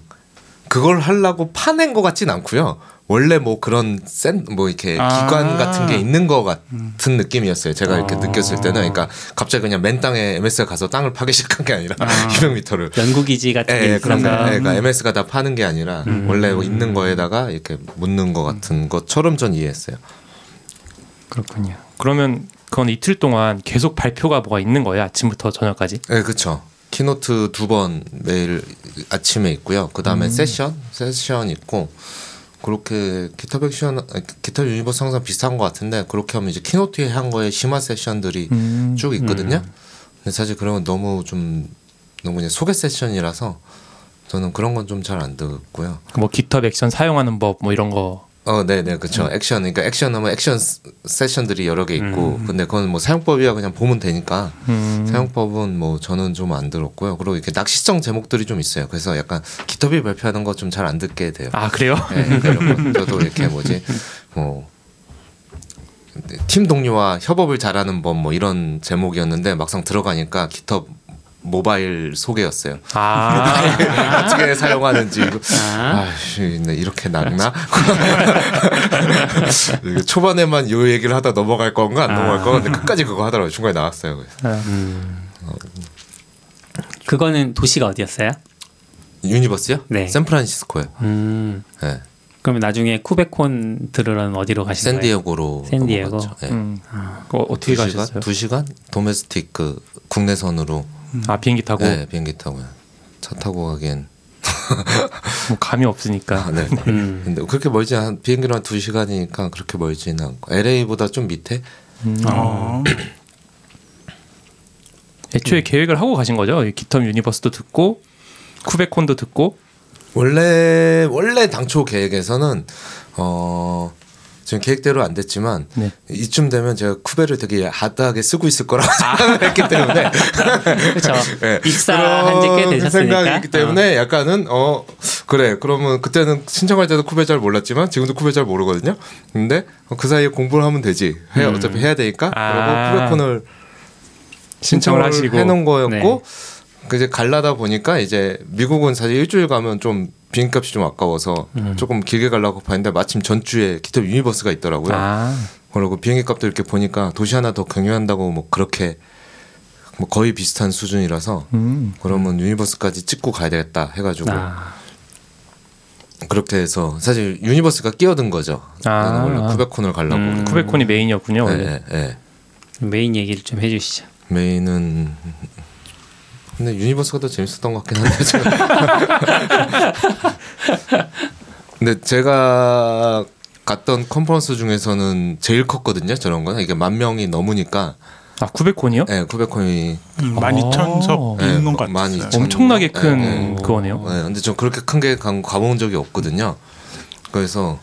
그걸 하려고 파낸 것 같진 않고요. 원래 뭐 그런 센 뭐 이렇게 아. 기관 같은 게 있는 것 같은 느낌이었어요. 제가 이렇게 아. 느꼈을 때는 그러니까 갑자기 그냥 맨 땅에 MS가 가서 땅을 파기 시작한 게 아니라 아. 200m를 연구기지 같은 예, 게 예, 그런 거. 예, 그러니까 MS가 다 파는 게 아니라 원래 뭐 있는 거에다가 이렇게 묻는 것 같은 것처럼 전 이해했어요. 그렇군요. 그러면 그건 이틀 동안 계속 발표가 뭐가 있는 거예요? 아침부터 저녁까지? 네, 그렇죠. keynote 두 번 매일 아침에 있고요. 그 다음에 세션, 세션 있고 그렇게 GitHub Action, GitHub Universe 항상 비슷한 것 같은데 그렇게 하면 이제 keynote에 한 거에 심화 세션들이 음. 쭉 있거든요. 근데 사실 그런 건 너무 좀 너무 그냥 소개 세션이라서 저는 그런 건 좀 잘 안 듣고요. 뭐 GitHub Action 사용하는 법 뭐 이런 거 어, 네, 네, 그렇죠. 액션, 그러니까 Action하면 Action 스- 세션들이 여러 개 있고, 음. 근데 그건 뭐 사용법이야 그냥 보면 되니까 음. 사용법은 뭐 저는 좀 안 들었고요. 그리고 이렇게 낚시성 제목들이 좀 있어요. 그래서 약간 GitHub이 발표하는 거 좀 잘 안 듣게 돼요. 아 그래요? 네, 그러니까. 저도 이렇게 뭐지, 뭐. 팀 동료와 협업을 잘하는 법 뭐 이런 제목이었는데 막상 들어가니까 기톱 모바일 소개였어요. 아 어떻게 사용하는지 아. 네, 이렇게 이게 초반에만 요 얘기를 하다 넘어갈 건가 안 넘어갈 건가 근데 끝까지 그거 하더라고요 중간에 나왔어요 그래서. 그거는 도시가 어디였어요? 유니버스요? 네. 샌프란시스코요 음. 네. 그러면 나중에 KubeCon 들으러는 어디로 가신 거예요? 샌디에고로 샌디에고? 넘어갔죠. 네. 음. 어, 어떻게 두 가셨어요? 두 시간 domestic 그 국내선으로 아 비행기 타고 네, 비행기 타고요 차 타고 가기엔 뭐 감이 없으니까 아, 네. 음. 근데 그렇게 멀지 않 비행기로 한두 시간이니까 그렇게 멀지는 않고 LA보다 좀 밑에 음. 어. 애초에 계획을 하고 가신 거죠? 이 GitHub Universe도 듣고 쿠베콘도 듣고 원래 원래 당초 계획에서는 어 지금 계획대로 안 됐지만 네. 이쯤 되면 제가 쿠베를 되게 하드하게 쓰고 있을 거라고 생각을 했기 때문에 그렇죠. 네, 입사한 지꽤 그런 되셨으니까. 생각이기 때문에 약간은 어 그래 그러면 그때는 신청할 때도 쿠베 잘 몰랐지만 지금도 쿠베 잘 모르거든요. 근데 어, 그 사이에 공부를 하면 되지. 해 음. 어차피 해야 되니까 아. 그러고 쿠베콘을 신청을 신청을 하시고 해놓은 거였고 네. 그 이제 갈라다 보니까 이제 미국은 사실 일주일 가면 좀 비행값이 좀 아까워서 음. 조금 길게 가려고 봤는데 마침 전주에 GitHub Universe가 있더라고요. 아 그리고 비행기 값도 이렇게 보니까 도시 하나 더 경유한다고 뭐 그렇게 뭐 거의 비슷한 수준이라서 음. 그러면 Universe까지 찍고 가야 되겠다 해가지고 아. 그렇게 해서 사실 Universe가 끼어든 거죠. 아. 나는 원래 KubeCon을 가려고. 음. KubeCon이 메인이었군요. 예, 예, 예. 메인 얘기를 좀 해주시죠. 메인은 근데 Universe가 더 재밌었던 것 같긴 한데 저는. 근데 제가 갔던 컨퍼런스 중에서는 제일 컸거든요 저런 거는 이게 만 명이 넘으니까 아 KubeCon이요? 예, KubeCon이 음, 12,000석 네, 있는 것 많이 같았어요. 참- 엄청나게 큰 네, 네. 그거네요. 네, 근데 좀 그렇게 큰 게 가본 적이 없거든요 그래서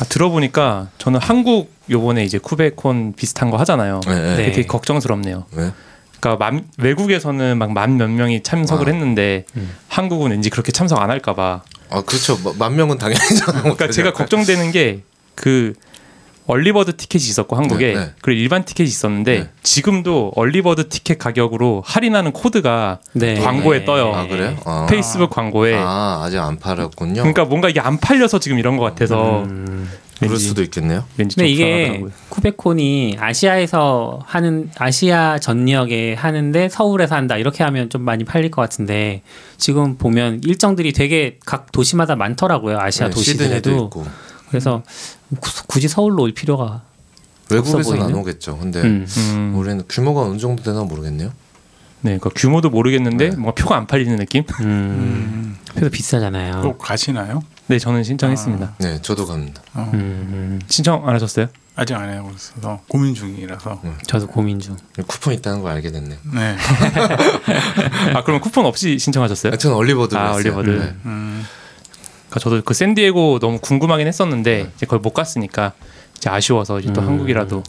아, 들어보니까 저는 한국 요번에 이제 쿠베콘 비슷한 거 하잖아요. 네, 네. 네. 되게 걱정스럽네요. 왜? 그러니까 만, 외국에서는 막 만 몇 명이 참석을 아. 했는데 음. 한국은 왠지 그렇게 참석 안 할까봐. 아 그렇죠 뭐, 만 명은 당연히 그러니까 제가 걱정되는 게 그 얼리버드 티켓이 있었고 한국에 네, 네. 그리고 일반 티켓이 있었는데 네. 지금도 얼리버드 티켓 가격으로 할인하는 코드가 네. 광고에 떠요. 아 그래요? 아. 페이스북 광고에. 아 아직 안 팔았군요. 그러니까 뭔가 이게 안 팔려서 지금 이런 것 같아서 음. 그럴 왠지, 수도 있겠네요. 왠지 좀 근데 이게 불안하더라고요. 쿠베콘이 아시아에서 하는 아시아 전역에 하는데 서울에서 한다 이렇게 하면 좀 많이 팔릴 것 같은데 지금 보면 일정들이 되게 각 도시마다 많더라고요 아시아 네, 도시들에도 있고 그래서 구- 굳이 서울로 올 필요가 외국에서는 안. 오겠죠. 근데 음. 음, 올해는 규모가 어느 정도 되나 모르겠네요. 네, 그러니까 규모도 모르겠는데 네. 뭔가 표가 안 팔리는 느낌? 음. 음, 표도 비싸잖아요. 꼭 가시나요? 네, 저는 신청했습니다. 네, 저도 갑니다. 어, 음. 신청 안 하셨어요? 아직 안 해고 있어서 고민 중이라서. 저도 고민 중. 쿠폰 있다는 걸 알게 됐네. 네. 아, 그러면 쿠폰 없이 신청하셨어요? 아, 저는 아, 했어요. early bird. 네. 음, 그러니까 저도 그 샌디에고 너무 궁금하긴 했었는데 이제 거기 못 갔으니까 이제 아쉬워서 이제 또 음. 한국이라도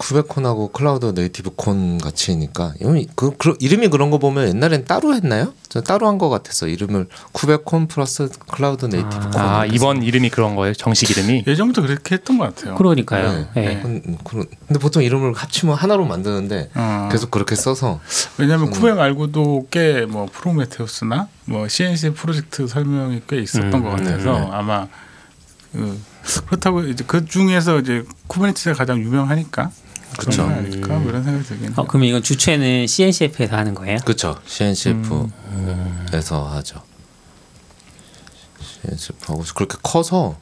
KubeCon하고 Cloud Native Con 같이니까 이름이 그, 그 이름이 그런 거 보면 옛날엔 따로 했나요? 저 따로 한 거 같아서 이름을 KubeCon 플러스 Cloud Native Con. 아 이번 이름이 그런 거예요 정식 이름이 예전부터 그렇게 했던 것 같아요. 그러니까요. 네. 예. 근, 그런- 근데 보통 이름을 합치면 하나로 만드는데 어, 계속 그렇게 써서 왜냐하면 Kube 말고도 꽤 뭐 Prometheus나 뭐 CNCF 프로젝트 설명이 꽤 있었던 음, 것 같아서 네, 네. 아마 그, 그렇다고 이제 그 중에서 이제 Kubernetes가 가장 유명하니까 그쵸. 그런 거 아닐까 뭐 이런 생각이 들긴. 어, 그러면 이건 주최는 CNCF에서 하는 거예요? 그렇죠. CNCF에서 하죠. CNCF 하고 그렇게 커서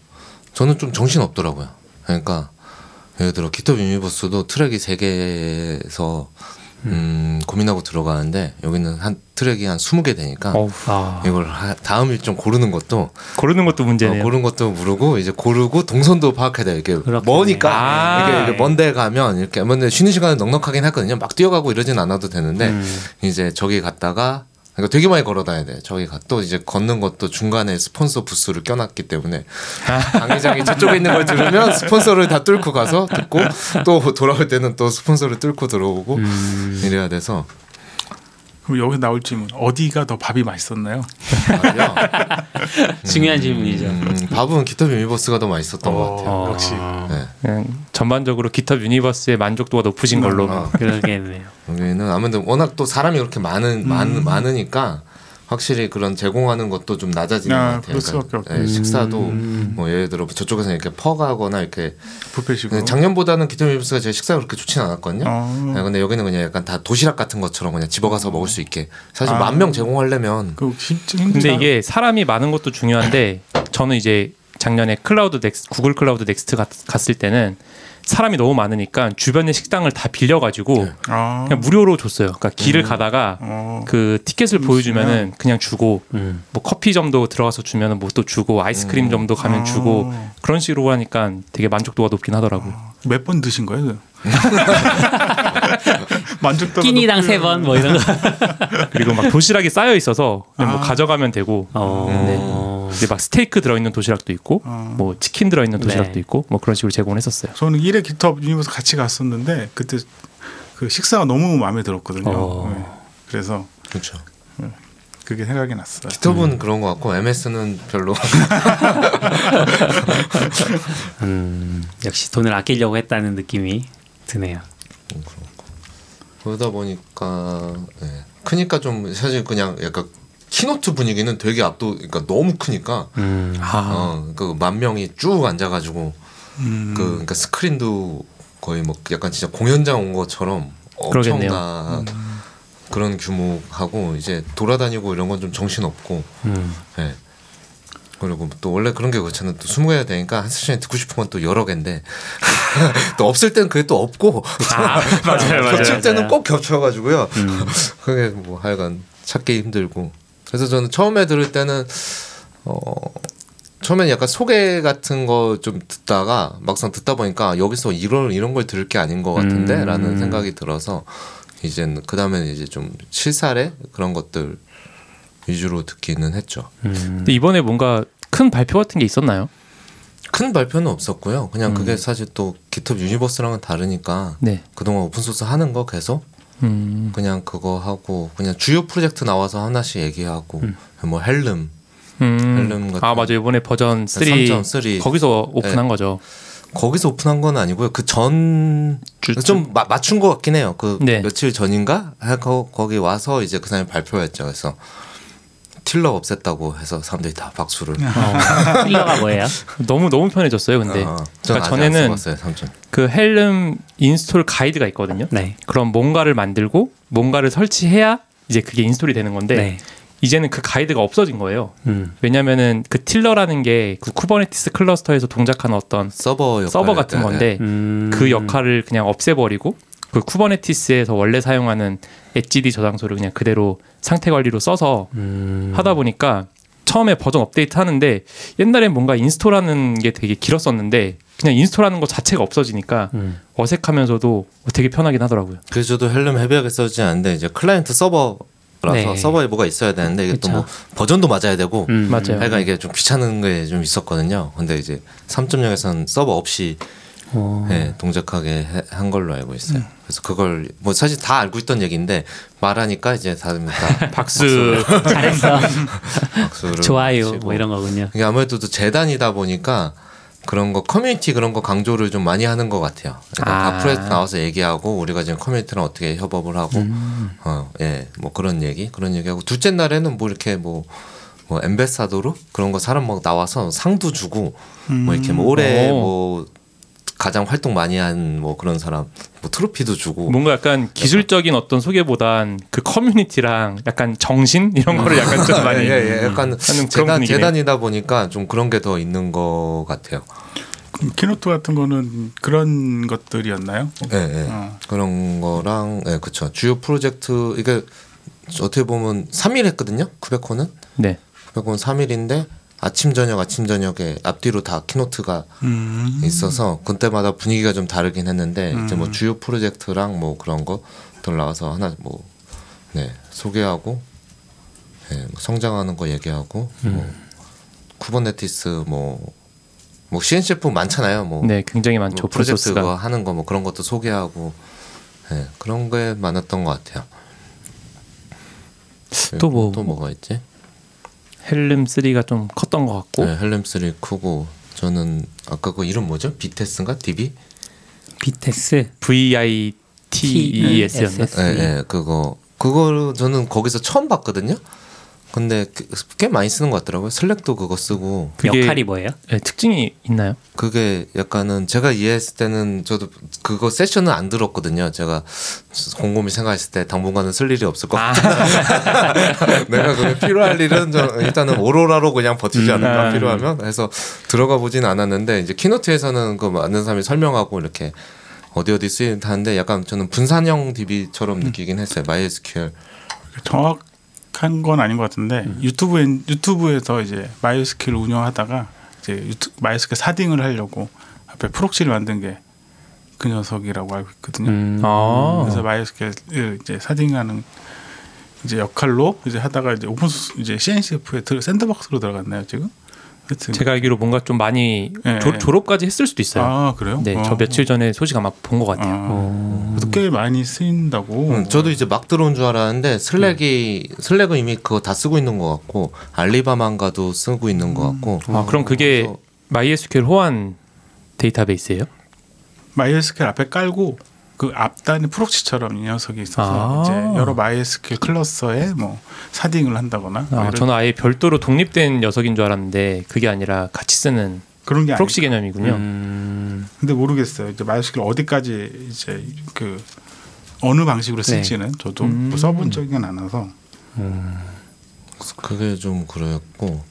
저는 좀 정신 없더라고요. 그러니까 예를 들어 GitHub Universe도 트랙이 세 개에서 음, 고민하고 들어가는데 여기는 한 트랙이 한 20개 되니까 아. 이걸 하- 다음 일정 고르는 것도 고르는 것도 어, 문제네요 고르는 것도 모르고 이제 고르고 동선도 파악해야 돼요. 이게 그렇겠네. 머니까 아. 이게, 이게 먼데 가면 이렇게 먼데 쉬는 시간은 넉넉하긴 하거든요. 막 뛰어가고 이러진 않아도 되는데 음. 이제 저기 갔다가 그러니까 되게 많이 걸어 다녀야 돼. 저기가 또 이제 걷는 것도 중간에 스폰서 부스를 껴놨기 때문에 강의장이 저쪽에 있는 걸 들으면 스폰서를 다 뚫고 가서 듣고 또 돌아올 때는 또 스폰서를 뚫고 들어오고 음. 이래야 돼서 그럼 여기서 나올 질문 어디가 더 밥이 맛있었나요? 중요한 질문이죠. 음, 밥은 GitHub Universe가 더 맛있었던 것 같아요. 어, 역시 네. 그냥 전반적으로 GitHub Universe의 만족도가 높으신 걸로 어. 그러겠네요. 여기는 아무래도 워낙 또 사람이 그렇게 많은 음. 많, 많으니까 확실히 그런 제공하는 것도 좀 낮아지는 아, 것 같아요. 그럴 수밖에 없죠. 예, 식사도 음. 뭐 예를 들어 저쪽에서 이렇게 퍼가거나 이렇게 뷔페식으로. 근데 작년보다는 GitHub Universe가 제 식사가 그렇게 좋지는 않았거든요. 어. 네, 근데 여기는 그냥 약간 다 도시락 같은 것처럼 그냥 집어가서 먹을 수 있게 사실 아. 만명 제공하려면 그. 근데 이게 사람이 많은 것도 중요한데 저는 이제 작년에 Cloud Nex- Google Cloud Next 갔, 갔을 때는 사람이 너무 많으니까 주변의 식당을 다 빌려가지고 아. 그냥 무료로 줬어요. 그러니까 길을 가다가 어. 그 티켓을 보여주면은 그냥 주고 음. 뭐 커피점도 들어가서 주면은 뭐 또 주고 아이스크림 점도 가면 아. 주고 그런 식으로 하니까 되게 만족도가 높긴 하더라고요. 몇 번 드신 거예요? 그? 만족도가 끼니당 세 번 뭐 이런 거. 그리고 막 도시락이 쌓여 있어서 그냥 뭐 아. 가져가면 되고 어. 이제 막 스테이크 들어있는 도시락도 있고 어. 뭐 치킨 들어있는 도시락도 네. 있고 뭐 그런 식으로 제공을 했었어요. 저는 일회 GitHub Universe 같이 갔었는데 그때 그 식사가 너무 마음에 들었거든요. 어. 네. 그래서 그렇죠. 그게 생각이 났어요. GitHub은 그런 것 같고 MS는 별로 음, 역시 돈을 아끼려고 했다는 느낌이 드네요. 그러다 보니까 네. 크니까 좀 사실 그냥 약간 keynote 분위기는 되게 압도 그러니까 너무 크니까 음. 아, 어 그 만 명이 쭉 앉아가지고 음. 그 그러니까 스크린도 거의 뭐 약간 진짜 공연장 온 것처럼 그러겠네요. 엄청나 그런 규모하고 이제 돌아다니고 이런 건 좀 정신 없고 음. 예. 그리고 또 원래 그런 게 그렇잖아요. 또 스무 개가 되니까 한 세션에 듣고 싶은 건 또 여러 개인데 또 없을 때는 그게 또 없고 아 맞아요 겹칠 때는 꼭 겹쳐가지고요. 음. 그게 뭐 하여간 찾기 힘들고 그래서 저는 처음에 들을 때는 어 처음에는 약간 소개 같은 거 좀 듣다가 막상 듣다 보니까 여기서 이런 이런 걸 들을 게 아닌 것 같은데라는 음. 생각이 들어서 이제는 그 다음에는 이제 좀 실사례 그런 것들 위주로 듣기는 했죠. 음. 근데 이번에 뭔가 큰 발표 같은 게 있었나요? 큰 발표는 없었고요. 그냥 그게 음. 사실 또 GitHub Universe랑은 다르니까 네. 그동안 open source 하는 거 계속 음. 그냥 그거 하고 그냥 주요 프로젝트 나와서 하나씩 얘기하고 뭐 Helm Helm 음. 같은 아 맞아 요 이번에 버전 3 3.3 거기서 오픈한 네. 거죠. 거기서 오픈한 건 아니고요. 그 전 좀 맞춘 것 같긴 해요. 그 네. 며칠 전인가 하고 거기 와서 이제 그 사람이 발표했죠. 그래서 Tiller 없앴다고 해서 사람들이 다 박수를. 어. Tiller가 뭐예요? 너무 너무 편해졌어요. 근데 어, 전 그러니까 전에는 안 써봤어요. 3점. 그 Helm install 가이드가 있거든요. 네. 그럼 뭔가를 만들고 뭔가를 설치해야 이제 그게 install이 되는 건데 네. 이제는 그 가이드가 없어진 거예요. 음. 왜냐면은 그 Tiller라는 게 그 Kubernetes cluster에서 동작하는 어떤 서버 역할 서버 같은 건데 음. 그 역할을 그냥 없애버리고 그 Kubernetes에서 원래 사용하는 etcd 저장소를 그냥 그대로 상태 관리로 써서 음. 하다 보니까 처음에 버전 업데이트 하는데 옛날엔 뭔가 install하는 게 되게 길었었는데 그냥 install하는 것 자체가 없어지니까 음. 어색하면서도 되게 편하긴 하더라고요. 그래서 저도 헬름 헤비하게 써지지 않는데 이제 클라이언트 서버 라서 네. 서버에 뭐가 있어야 되는데 이게 또. 뭐 버전도 맞아야 되고 음. 맞아요. 하여간 이게 좀 귀찮은 게 좀 있었거든요. 근데 이제 3.0에서는 서버 없이 어. 네, 동작하게 해- 한 걸로 알고 있어요. 그래서 그걸 뭐 사실 다 알고 있던 얘기인데 말하니까 이제 다들 다 박수. 잘했어. 박수를 좋아요. 치고. 뭐 이런 거군요. 이게 아무래도 또 재단이다 보니까 그런 거 커뮤니티 그런 거 강조를 좀 많이 하는 것 같아요. 그러니까 아. 다 프로젝트 나와서 얘기하고 우리가 지금 커뮤니티랑 어떻게 협업을 하고 음. 어, 예, 뭐 그런 얘기 그런 얘기하고 둘째 날에는 뭐 이렇게 뭐뭐 ambassador로 그런 거 사람 막 나와서 상도 주고 뭐 이렇게 뭐 올해 오. 뭐 가장 활동 많이 한 뭐 그런 사람 뭐 트로피도 주고 뭔가 약간 기술적인 어떤 소개보단 그 커뮤니티랑 약간 정신 이런 거를 약간 좀 많이 예, 예, 예. 약간 하는 재단. 재단이다 보니까 좀 그런 게 더 있는 것 같아요. 그럼 keynote 같은 거는 그런 것들이었나요? 예, 예. 어. 그런 거랑 예, 그쵸 주요 프로젝트 이게 어떻게 보면 3일 했거든요. KubeCon은 네. KubeCon은 3일인데 아침 저녁 아침 저녁에 앞뒤로 다 keynote가 음. 있어서 그때마다 분위기가 좀 다르긴 했는데 이제 뭐 음. 주요 프로젝트랑 뭐 그런 거들 나와서 하나 뭐 네, 소개하고 예, 뭐 성장하는 거 얘기하고 뭐 Kubernetes 뭐. 뭐 CNCF 많잖아요. 뭐, 네, 굉장히 많죠. 뭐 프로젝트. 거 하는 거 뭐 그런 것도 소개하고 예, 그런 게 많았던 것 같아요. 또 뭐- 또 뭐가 있지? Helm 3가 좀 컸던 것 같고 네, Helm 3 크고 저는 아까 그 이름 뭐죠? Vitess인가? DB? 비테스 VITES였나? TES였나? 예, 예, 그거 그거를 저는 거기서 처음 봤거든요. 근데 그- 꽤 많이 쓰는 것 같더라고요. 슬랙도 그거 쓰고 역할이 뭐예요? 네, 특징이 있나요? 그게 약간은 제가 이해했을 때는 저도 그거 세션은 안 들었거든요. 제가 곰곰이 생각했을 때 당분간은 쓸 일이 없을 것 같아. 내가 그게 필요할 일은 저 일단은 오로라로 그냥 버티지 않을까 음. 필요하면 해서 들어가 보진 않았는데 이제 keynote에서는 그 많은 사람이 설명하고 이렇게 어디 어디 쓰이는데 약간 저는 분산형 DB처럼 느끼긴 했어요. MySQL. 정확 한 건 아닌 것 같은데 유튜브에 유튜브에서 이제 MySQL을 운영하다가 이제 유튜, MySQL sharding을 하려고 앞에 proxy를 만든 게 그 녀석이라고 알고 있거든요. 음. 아, 그래서 MySQL을 이제 sharding하는 이제 역할로 이제 하다가 이제 open source 이제 CNCF에 들 sandbox로 들어갔나요 지금? 하여튼 제가 알기로 뭔가 좀 많이 네. 조, 졸업까지 했을 수도 있어요. 아 그래요? 네, 어. 저 며칠 전에 소식 아마 본 것 같아요. 아, 그래도 꽤 많이 쓰인다고. 음, 저도 이제 막 들어온 줄 알았는데 슬랙이 슬랙은 이미 그거 다 쓰고 있는 것 같고 알리바바인가도 쓰고 있는 것 같고. 아, 그럼 그게 그래서 MySQL 호환 데이터베이스예요? MySQL 앞에 깔고 그 앞단에 proxy처럼 이 녀석이 있어서 아. 이제 여러 마이스큐 클러스에 뭐 sharding을 한다거나 뭐 아, 이런 저는 아예 별도로 독립된 녀석인 줄 알았는데 그게 아니라 같이 쓰는 그런 게 proxy 아니고. 개념이군요. 음. 근데 모르겠어요. 이제 MySQL을 어디까지 이제 그 어느 방식으로 네. 쓸지는 저도 음. 뭐 써본 적은 않아서 그게 좀 그랬고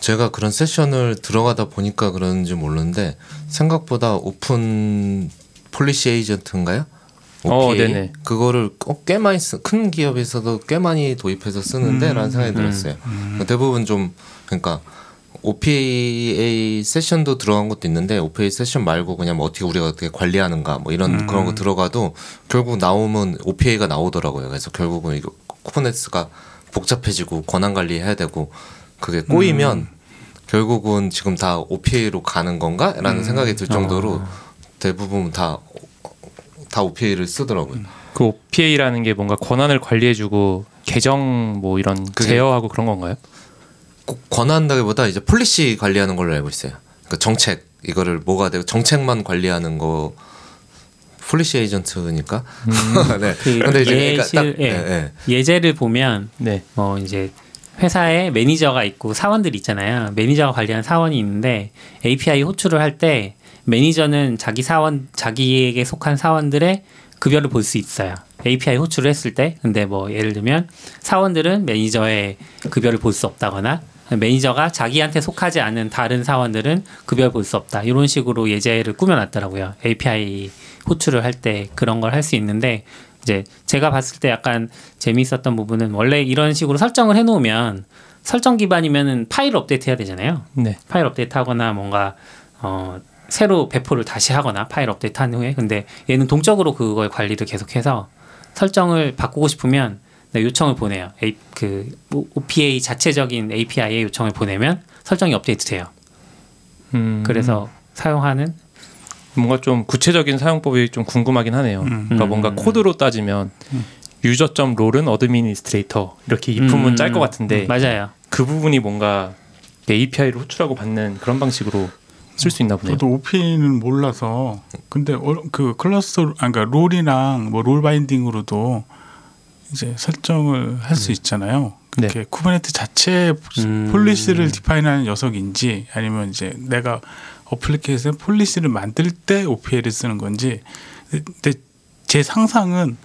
제가 그런 세션을 들어가다 보니까 그런지 모르는데 생각보다 Open Policy Agent인가요? 어, OPA? 네네. 그거를 꼭꽤 많이 쓰, 큰 기업에서도 꽤 많이 도입해서 쓰는데라는 생각이 들었어요. 대부분 좀 그러니까 OPA 세션도 들어간 것도 있는데 OPA 세션 말고 그냥 뭐 어떻게 우리가 어떻게 관리하는가 뭐 이런 그런 거 들어가도 결국 나오면 OPA가 나오더라고요. 그래서 결국은 이거 Kubernetes가 복잡해지고 권한 관리해야 되고 그게 꼬이면 결국은 지금 다 OPA로 가는 건가라는 생각이 들 정도로 대부분 다 다 OPA를 쓰더라고요. 그 OPA라는 게 뭔가 권한을 관리해주고 계정 뭐 이런 제어하고 그런 건가요? 꼭 권한다기보다 이제 policy 관리하는 걸로 알고 있어요. 그 정책 이거를 뭐가 되고 정책만 관리하는 거 Policy Agent니까. 네. 그 근데 이제 예시, 그러니까 딱 예. 예, 예. 예제를 보면 네. 뭐 이제 회사에 매니저가 있고 사원들이 있잖아요. 매니저가 관리하는 사원이 있는데 API 호출을 할 때 매니저는 자기 사원 자기에게 속한 사원들의 급여를 볼 수 있어요. API 호출을 했을 때 근데 뭐 예를 들면 사원들은 매니저의 급여를 볼 수 없다거나 매니저가 자기한테 속하지 않은 다른 사원들은 급여를 볼 수 없다. 이런 식으로 예제를 꾸며놨더라고요. API 호출을 할 때 그런 걸 할 수 있는데 이제 제가 봤을 때 약간 재미있었던 부분은 원래 이런 식으로 설정을 해놓으면 설정 기반이면은 파일 업데이트 해야 되잖아요. 네. 파일 업데이트 하거나 뭔가 어 새로 배포를 다시 하거나 파일 업데이트 한 후에 근데 얘는 동적으로 그걸 관리를 계속해서 설정을 바꾸고 싶으면 네, 요청을 보내요. 아, 그 OPA 자체적인 API에 요청을 보내면 설정이 업데이트 돼요. 음, 그래서 사용하는 뭔가 좀 구체적인 사용법이 좀 궁금하긴 하네요. 음. 그러니까 뭔가 코드로 따지면 user.점 role은 administrator 이렇게 if문문 음, 짤것 같은데 맞아요. 그 부분이 뭔가 API를 호출하고 받는 그런 방식으로 쓸 수 있나 보네요. 저도 OPA는 몰라서 근데 어- 그 클러스터 아 그러니까 role이랑 뭐 role binding으로도 이제 설정을 할수 있잖아요. 네. 그게 Kubernetes 자체 음. policy를 define하는 녀석인지 아니면 이제 내가 application policy를 만들 때 OPA를 쓰는 건지 근데 제 상상은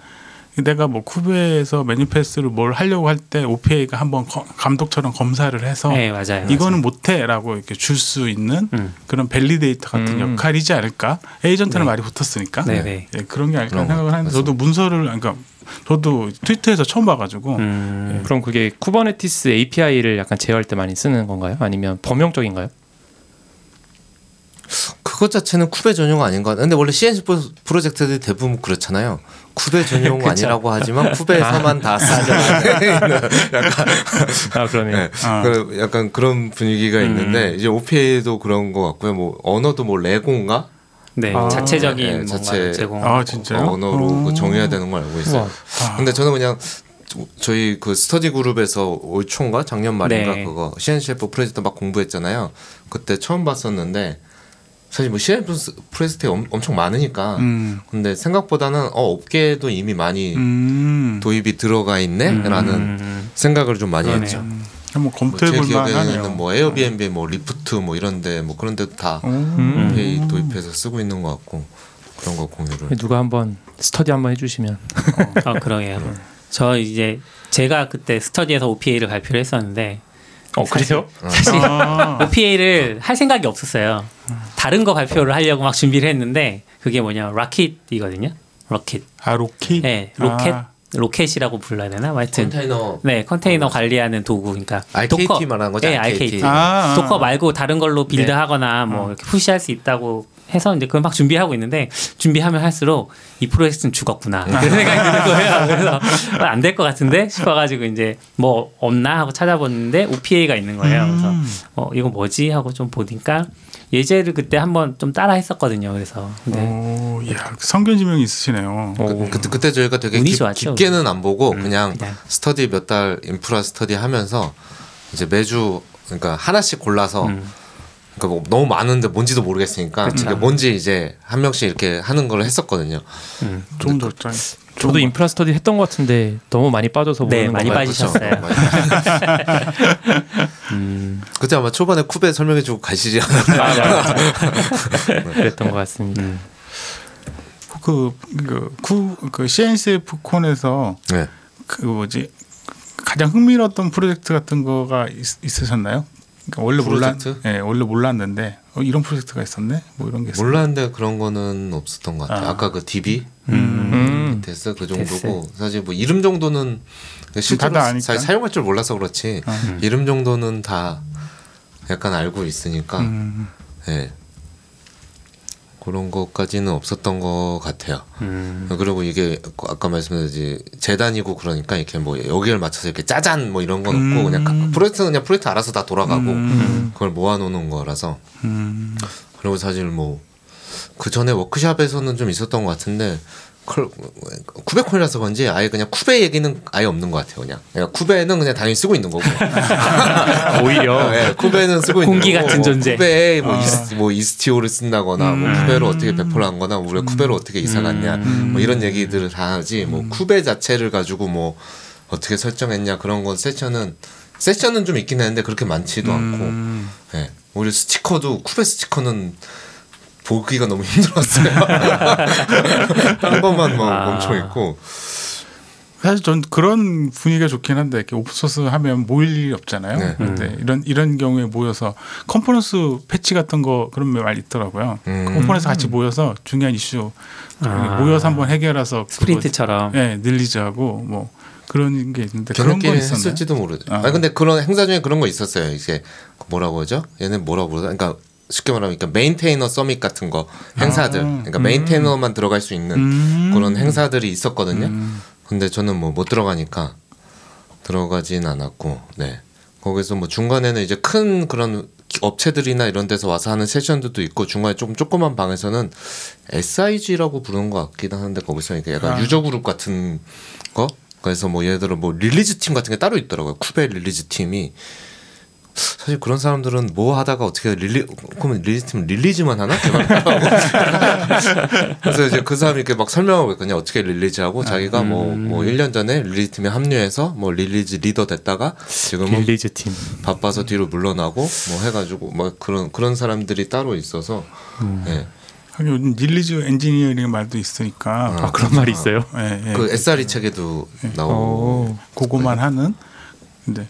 내가 뭐 쿠베에서 manifest를 뭘 하려고 할 때 OPA가 한번 거- 감독처럼 검사를 해서 네 맞아요. 이거는 못해라고 이렇게 줄 수 있는 음. 그런 validator 같은 음. 역할이지 않을까? 에이전트는 네. 말이 붙었으니까 네, 네. 예, 그런 게 아닐까 그런 생각을 거 하는데 저도 문서를 그러니까 저도 트위터에서 처음 봐가지고 음. 그럼 그게 Kubernetes API를 약간 제어할 때 많이 쓰는 건가요? 아니면 범용적인가요? 그것 자체는 쿠베 전용 아닌 것 같아요. 근데 원래 CNCF 프로- 프로젝트들이 대부분 그렇잖아요. 쿠베 전용. 아니라고 하지만 쿠베에서만 다 쓰는 약간 아 그러네요. 네. 아. 그 약간 그런 분위기가 있는데 이제 OPA도 그런 것 같고요. 뭐 언어도 뭐 Rego인가 네, 아. 자체적인 네, 자체- 제공. 아 진짜요? 언어로 그 어. 정해야 되는 걸 알고 있어요. 근데 저는 그냥 저희 그 스터디 그룹에서 올 초인가 작년 말인가 네. 그거 CNCF 프로젝트 막 공부했잖아요. 그때 처음 봤었는데 사실 뭐 프로젝트 엄, 엄청 많으니까 음. 근데 생각보다는 어 업계에도 이미 많이 음. 도입이 들어가 있네라는 음, 생각을 좀 많이 그러네요. 했죠. 음. 한번 검토해볼 만하네요. 기억에는 뭐 에어비앤비, 뭐 리프트, 뭐 이런데 뭐 그런데 다 오. 음. 페이 도입해서 쓰고 있는 것 같고 그런 거 공유를. 누가 한번 스터디 한번 해주시면 아 그러게요. 저 이제 제가 그때 스터디에서 OPA를 발표를 했었는데 어 그래요? 사실 아. OPA를 할 생각이 없었어요. 다른 거 발표를 하려고 막 준비를 했는데 그게 뭐냐 로켓이거든요. 로켓. 아 로키? 네, 로켓. 아. 로켓이라고 불러야 되나? 뭐 하여튼 컨테이너 네 컨테이너 관리하는 도구 그러니까 RKT 말하는 거죠? 네, RKT. RKT. 아. Docker 말고 다른 걸로 네. build하거나 뭐 이렇게 push할 수 있다고 해서 이제 그걸 막 준비하고 있는데 준비하면 할수록 이 프로젝트는 죽었구나 네. 그런 생각이 드는 거예요. 그래서 안 될 것 같은데 싶어가지고 이제 뭐 없나 하고 찾아봤는데 OPA가 있는 거예요. 그래서 음. 어 이거 뭐지 하고 좀 보니까 예제를 그때 한번 좀 따라 했었거든요. 그래서 근데 오, 야 성견지명이 있으시네요. 어. 그, 그때 그때 저희가 되게 운이 깊, 좋았죠, 깊게는 안 보고 그냥 그냥. 스터디 몇 달 인프라 스터디 하면서 이제 매주 그러니까 하나씩 골라서 음. 그러니까 뭐 너무 많은데 뭔지도 모르겠으니까 그쵸. 이게 뭔지 이제 한 명씩 이렇게 하는 걸 했었거든요. 음. 좋은 절장. 저도 인프라 스터디 했던 것 같은데 너무 많이 빠져서 네, 모르는 많이 건가요? 빠지셨어요. 음. 그때 아마 초반에 쿠베 설명해주고 가시지 않았나. 아, 맞아. 그랬던 것 같습니다. 음. 그, 그, 그, 그 CNCF 콘에서 네. 그 뭐지 가장 흥미로웠던 프로젝트 같은 거가 있, 있으셨나요? 그러니까 원래 몰랐, 프로젝트? 예, 원래 몰랐는데 어, 이런 프로젝트가 있었네, 뭐 이런 게 있었네. 몰랐는데 그런 거는 없었던 것 같아요. 아. 아. 까그 DB 음. 데스 그 정도고 사실 뭐 이름 정도는 실제로. 사- 사용할 줄 몰라서 그렇지 아. 이름 정도는 다 약간 알고 있으니까 음, 예. 그런 것까지는 없었던 것 같아요. 음. 그리고 이게 아까 말씀드렸지 재단이고 그러니까 이렇게 뭐 여기를 맞춰서 이렇게 짜잔 뭐 이런 건 없고 음. 그냥 가- 프로젝트는 그냥 프로젝트 알아서 다 돌아가고 음. 그걸 모아놓는 거라서 음, 그리고 사실 뭐 그 전에 워크샵에서는 좀 있었던 것 같은데 컬- KubeCon이라서 그런지 아예 그냥 쿠베 얘기는 아예 없는 것 같아요 그냥 그냥 쿠베는 그냥 당연히 쓰고 있는 거고 오히려 네, 쿠베는 쓰고 있는 공기 거고 같은 뭐 존재. 쿠베에 뭐, 아. 이스, 뭐 Istio를 쓴다거나 뭐 음. 쿠베로 어떻게 배포를 한거나 우리가 쿠베로 어떻게 이사 갔냐 음. 뭐 이런 얘기들을 다 하지 뭐 쿠베 자체를 가지고 뭐 어떻게 설정했냐 그런 건 세션은 세션은 좀 있긴 했는데 그렇게 많지도 않고 음, 예. 오히려 스티커도 쿠베 스티커는 보기가 너무 힘들었어요. 한 번만 막 아. 멈춰 있고. 사실 전 그런 분위기가 좋긴 한데 이렇게 open source 하면 모일 일이 없잖아요. 네. 근데 이런 이런 경우에 모여서 컨퍼런스 패치 같은 거 그런 말 있더라고요. 음. 컨퍼런스 같이 모여서 중요한 이슈 아. 모여서 한번 해결해서 스프린트처럼 예, 늘리자고 뭐 그런 게 있는데 그런 거? 했을지도 모르죠. 아. 아. 니 근데 그런 행사 중에 그런 거 있었어요. 이제 뭐라고 하죠? 얘네 뭐라고 그러죠? 그러니까 쉽게 말하면 그러니까 maintainer summit 같은 거 행사들. 아. 그러니까 음. maintainer만 들어갈 수 있는 음. 그런 행사들이 있었거든요. 음. 근데 저는 뭐 못 들어가니까 들어가진 않았고, 네. 거기서 뭐 중간에는 이제 큰 그런 업체들이나 이런 데서 와서 하는 세션들도 있고 중간에 좀 조그만 방에서는 SIG라고 부르는 것 같기도 하는데 거기서 이게 약간 아. user group 같은 거 그래서 뭐 예를 들어 뭐 release 팀 같은 게 따로 있더라고요 쿠베 release 팀이 사실 그런 사람들은 뭐 하다가 어떻게 릴리 그러면 release 팀 release만 하나 그래서 이제 그 사람이 이렇게 막 설명하고 있거든요 어떻게 release하고 자기가 뭐뭐 1년 전에 release 팀에 합류해서 뭐 release 리더 됐다가 지금은 release 팀. 바빠서 뒤로 물러나고 뭐 해가지고 뭐 그런 그런 사람들이 따로 있어서 예. 하긴 요즘 release engineering 말도 있으니까 아 그런 말이 있어요? 예, 예. 그 SRE 책에도 나오고 어. 그거만 하는 근데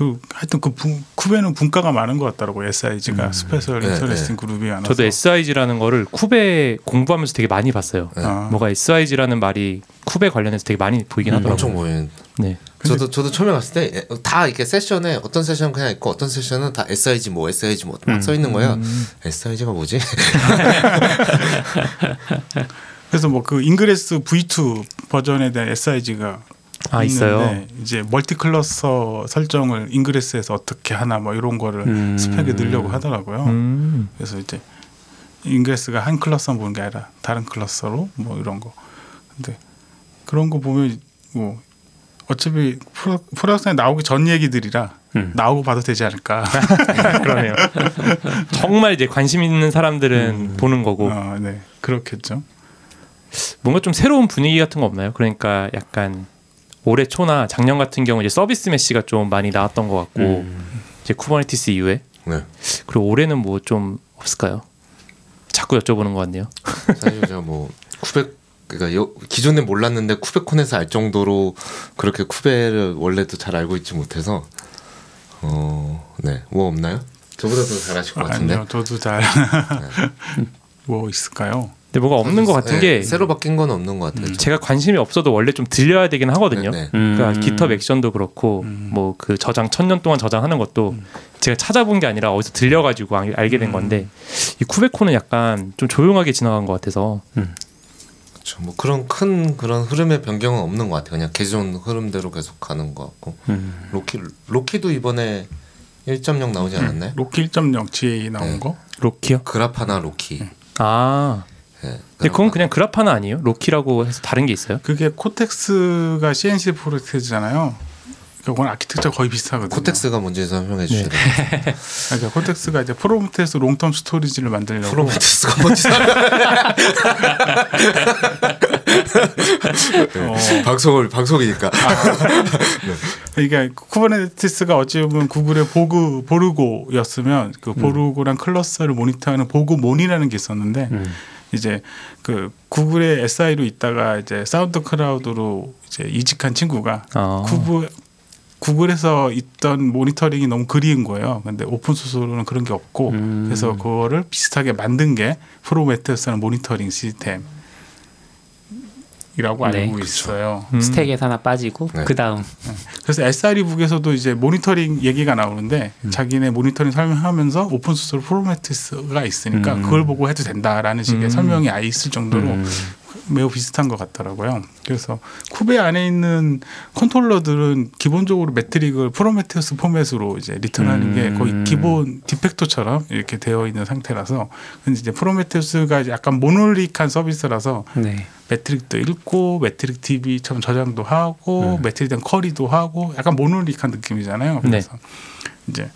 그 하여튼 그 분, 쿠베는 분과가 많은 것 같더라고 요 SIG가 special 네, interesting group이 많아서 저도 SIG라는 거를 쿠베 공부하면서 되게 많이 봤어요. 네. 아. 뭐가 SIG라는 말이 쿠베 관련해서 되게 많이 보이긴 음, 하더라고요. 엄청 보이는 네. 저도 저도 처음에 갔을 때 다 이렇게 세션에 어떤 세션 그냥 있고 어떤 세션은 다 SIG 뭐 SIG 뭐막써 있는 거예요. SIG가 뭐지? 그래서 뭐 그 Ingress V2 버전에 대한 SIG가 아 있어요. 이제 multi cluster 설정을 Ingress에서 어떻게 하나 뭐 이런 거를 음. 스펙에 넣으려고 하더라고요. 음. 그래서 이제 Ingress가 한 cluster만 보는 게 아니라 다른 cluster로 뭐 이런 거. 근데 그런 거 보면 뭐 어차피 pro, production에 나오기 전 얘기들이라 음. 나오고 봐도 되지 않을까. 그러네요. 정말 이제 관심 있는 사람들은 보는 거고 어, 네, 그렇겠죠. 뭔가 좀 새로운 분위기 같은 거 없나요? 그러니까 약간 올해 초나 작년 같은 경우 이제 service mesh가 좀 많이 나왔던 것 같고 음. 이제 Kubernetes 이후에 네. 그리고 올해는 뭐 좀 없을까요? 자꾸 여쭤보는 것 같네요. 사실 제가 뭐 Kube 그러니까 여, 기존에 몰랐는데 KubeCon에서 알 정도로 그렇게 Kube를 원래도 잘 알고 있지 못해서 어네뭐 없나요? 저보다 더 잘하실 것 같은데. 아니요, 저도 잘 뭐 있을까요? 근데 뭐가 없는 것 같은 네, 게 새로 바뀐 건 없는 것 같아요. 제가 관심이 없어도 원래 좀 들려야 되긴 하거든요. 네, 네. 음. 그러니까 GitHub Action도 그렇고 뭐 그 저장 천 년 동안 저장하는 것도 제가 찾아본 게 아니라 어디서 들려가지고 알- 알게 된 건데 이 KubeCon은 약간 좀 조용하게 지나간 것 같아서 그렇죠. 뭐 그런 큰 그런 흐름의 변경은 없는 것 같아요. 그냥 기존 흐름대로 계속 가는 것 같고 음. Loki Loki도 이번에 1.0 나오지 않았나요? Loki 1.0 GA 나온 네. 거? Loki요? Grafana Loki. 아 네, 근데 그건 그냥 Grafana 아니에요? Loki라고 해서 다른 게 있어요? 그게 Cortex가 CNCF 프로젝트잖아요. 그러니까 그건 아키텍처 거의 비슷하거든요. Cortex가 뭔지 설명해 주시죠. 그러니까 Cortex가 이제 Prometheus long-term storage를 만들려고 Prometheus가 뭔지 어, 방송을 방송이니까. 그러니까 Kubernetes가 어찌 보면 구글의 보그 보르고였으면 그 보르고랑 클러스터를 모니터하는 Borgmon이라는 게 있었는데 음. 이제 그 구글의 SI로 있다가 이제 SoundCloud로 이제 이직한 친구가 아. Google Google에서 있던 모니터링이 너무 그리운 거예요. 근데 open source로는 그런 게 없고 음. 그래서 그거를 비슷하게 만든 게 Prometheus라는 모니터링 시스템 이라고 네, 알고 그쵸. 있어요. 음. stack에서 하나 빠지고 네. 그 다음 그래서 SRE book에서도 이제 모니터링 얘기가 나오는데 음. 자기네 모니터링 설명하면서 open source로 Prometheus가 있으니까 음. 그걸 보고 해도 된다라는 식의 음. 설명이 아예 있을 정도로 음. 매우 비슷한 것 같더라고요. 그래서 Kube 안에 있는 컨트롤러들은 기본적으로 metric을 Prometheus 포맷으로 이제 return하는 게 거의 음. 기본 de facto처럼 이렇게 되어 있는 상태라서 근데 이제 Prometheus가 이제 약간 monolithic한 서비스라서 네. 매트릭도 읽고 매트릭 DB처럼 저장도 하고 음. metric 된 query도 하고 약간 monolithic한 느낌이잖아요. 네. 그래서 이제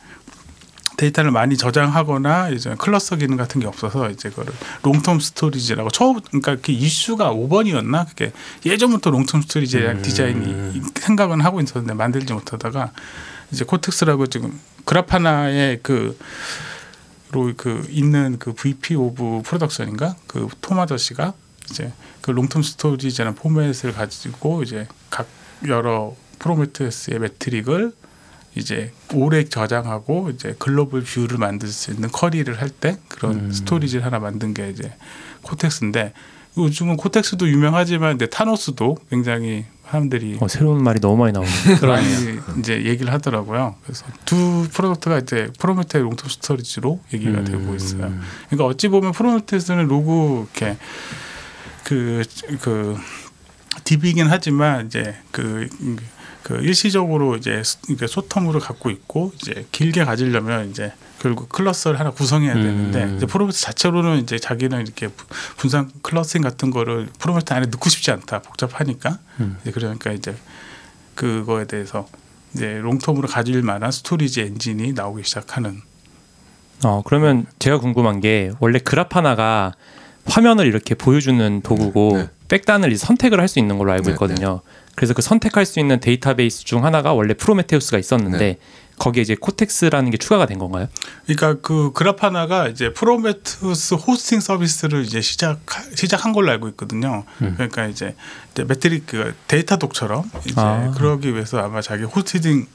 데이터를 많이 저장하거나 이제 클러스터 기능 같은 게 없어서 이제 그거를 long-term storage라고 처음 그러니까 그 이슈가 5번이었나 그게 예전부터 long-term storage에 대한 음. 디자인이 생각은 하고 있었는데 만들지 못하다가 이제 Cortex라고 지금 Grafana의 그 로그 있는 그 VP 오브 프로덕션인가 그 톰 아저씨가 이제 그 long-term storage라는 포맷을 가지고 이제 각 여러 Prometheus의 metric을 이제 오래 저장하고 이제 글로벌 view를 만들 수 있는 query를 할 때 그런 음. storage를 하나 만든 게 이제 Cortex인데 요즘은 Cortex도 유명하지만 근데 Thanos도 굉장히 사람들이 어, 새로운 말이 너무 많이 나오네요. 많이 이제 얘기를 하더라고요. 그래서 두 product가 이제 Prometheus long-term storage로 얘기가 음. 되고 있어요. 그러니까 어찌 보면 Prometheus는 로고 이렇게 그그 DB이긴 하지만 이제 그, 그 일시적으로 이제 short-term으로 갖고 있고 이제 길게 가지려면 이제 결국 cluster를 하나 구성해야 되는데 음. 이제 프로메테 자체로는 이제 자기는 이렇게 부- 분산 clustering 같은 거를 프로메테 안에 넣고 싶지 않다 복잡하니까 음. 이제 그러니까 이제 그거에 대해서 이제 long-term으로 가질 만한 storage 엔진이 나오기 시작하는 어, 그러면 제가 궁금한 게 원래 Grafana가 화면을 이렇게 보여주는 도구고 네. back단을 이제 선택을 할 수 있는 걸로 알고 네, 있거든요. 그래서 그 선택할 수 있는 데이터베이스 중 하나가 원래 Prometheus가 있었는데 네. 거기에 이제 Cortex라는 게 추가가 된 건가요? 그러니까 그 Grafana가 이제 Prometheus hosting 서비스를 이제 시작 시작한 걸로 알고 있거든요. 음. 그러니까 이제, 이제 metric 그 Datadog처럼 이제 아. 그러기 위해서 아마 자기 hosting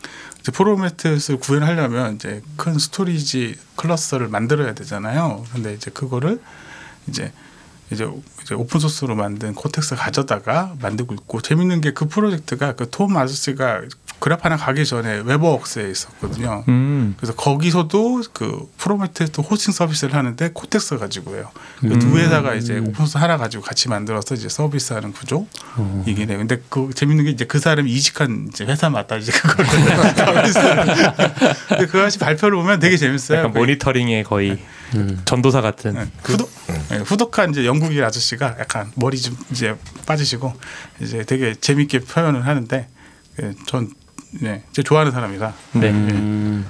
Prometheus 구현하려면 이제 큰 storage cluster를 만들어야 되잖아요. 근데 이제 그거를 이제 이제 이제 open source로 만든 Cortex 가져다가 만들고 있고 재밌는 게 그 프로젝트가 그 Tom 아저씨가 Grafana 가기 전에 Weaveworks에 있었거든요. 음. 그래서 거기서도 그 Prometheus hosting 서비스를 하는데 Cortex 가지고 해요. 그두 회사가 이제 open source 하나 가지고 같이 만들어서 이제 서비스하는 구조 이긴 해요. 근데 그 재밌는 게 이제 그 사람이 이직한 이제 회사마다 이제 그걸. 근데 그 아저씨 발표를 보면 되게 재밌어요. 약간 그 모니터링의 거의 전도사 같은. 네, 후덕 네, 후덕한 이제 영국인 아저씨가 약간 머리 좀 이제 빠지시고 이제 되게 재밌게 표현을 하는데 예, 전 네, 제 좋아하는 사람이라 네. 음,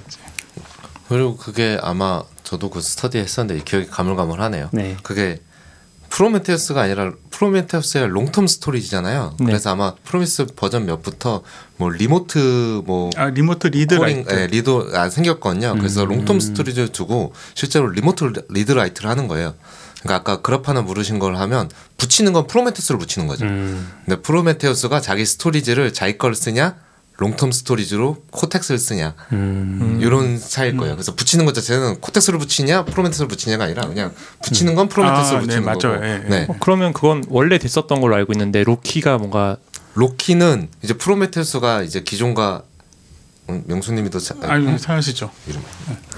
그리고 그게 아마 저도 그 스터디 했었는데 기억이 가물가물하네요. 네. 그게 프로메테우스가 아니라 프로메테우스의 long-term storage잖아요. 네. 그래서 아마 프로메테우스 버전 몇부터 뭐 remote 뭐 아 remote read 코링 write 예, read 아 생겼거든요. 그래서 long-term storage를 두고 실제로 remote read write를 하는 거예요. 그러니까 아까 그라파나 물으신 걸 하면 붙이는 건 프로메테우스를 붙이는 거죠. 음, 근데 프로메테우스가 자기 storage를 자기 걸 쓰냐 long-term storage로 코텍스를 쓰냐 음. 이런 차이일 거예요. 그래서 붙이는 것 자체는 코텍스를 붙이냐 프로메테우스를 붙이냐가 아니라 그냥 붙이는 건 프로메테우스를 아, 네, 붙이는 맞아요. 거고. 예, 예. 네. 어, 그러면 그건 원래 됐었던 걸로 알고 있는데 로키가 뭔가 로키는 이제 프로메테우스가 이제 기존과 음, 명수님이 더 자, 아니 사하시죠. 이름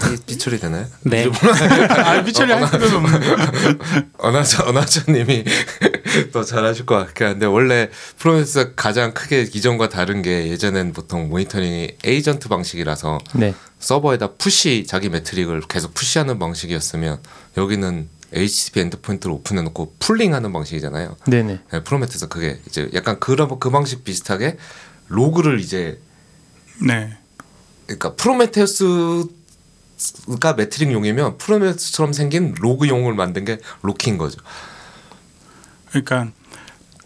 삐- 삐처리 되나요? 네. 아 미철이 할 필요는 없는. 어나저 어나저님이 더 잘하실 것 같긴 한데 원래 프로메테우스 가장 크게 기존과 다른 게 예전엔 보통 모니터링이 에이전트 방식이라서 네. 서버에다 push 자기 metric을 계속 push하는 방식이었으면 여기는 HTTP endpoint를 오픈해놓고 pulling하는 방식이잖아요. 네네. 네, 프로메테우스 그게 이제 약간 그런 그 방식 비슷하게 로그를 이제 네. 그러니까 프로메테우스가 metric 용이면 프로메테우스처럼 생긴 로그 용을 만든 게 로키인 거죠. 그러니까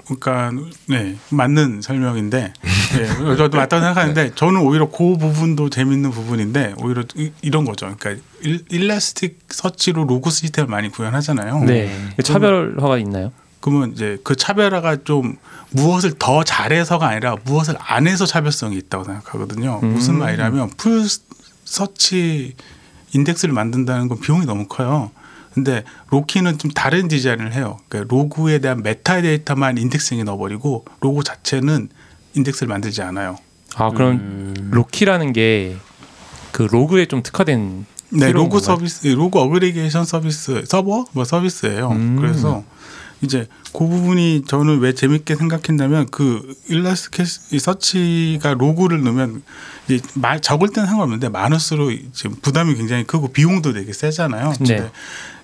그러니까 네 맞는 설명인데 예, 저도 맞다고 생각하는데 저는 오히려 그 부분도 재밌는 부분인데 오히려 이, 이런 거죠. 그러니까 일, 일라스틱서치로 로그 시스템을 많이 구현하잖아요. 네. 차별화가 있나요? 그러면 이제 그 차별화가 좀 무엇을 더 잘해서가 아니라 무엇을 안 해서 차별성이 있다고 생각하거든요. 음. 무슨 말이냐면 full search 인덱스를 만든다는 건 비용이 너무 커요. 근데 로키는 좀 다른 디자인을 해요. 그러니까 로그에 대한 메타데이터만 indexing에 넣어버리고 로그 자체는 인덱스를 만들지 않아요. 아 그럼 음. 로키라는 게 그 로그에 좀 특화된 네, 로그 건가요? 서비스, 로그 aggregation 서비스, 서버 뭐 서비스예요. 음. 그래서 이제 그 부분이 저는 왜 재밌게 생각했냐면 그 일라스틱서치가 로그를 넣으면 이제 마- 적을 때는 상관없는데 많을수록 지금 부담이 굉장히 크고 비용도 되게 세잖아요. 네. 근데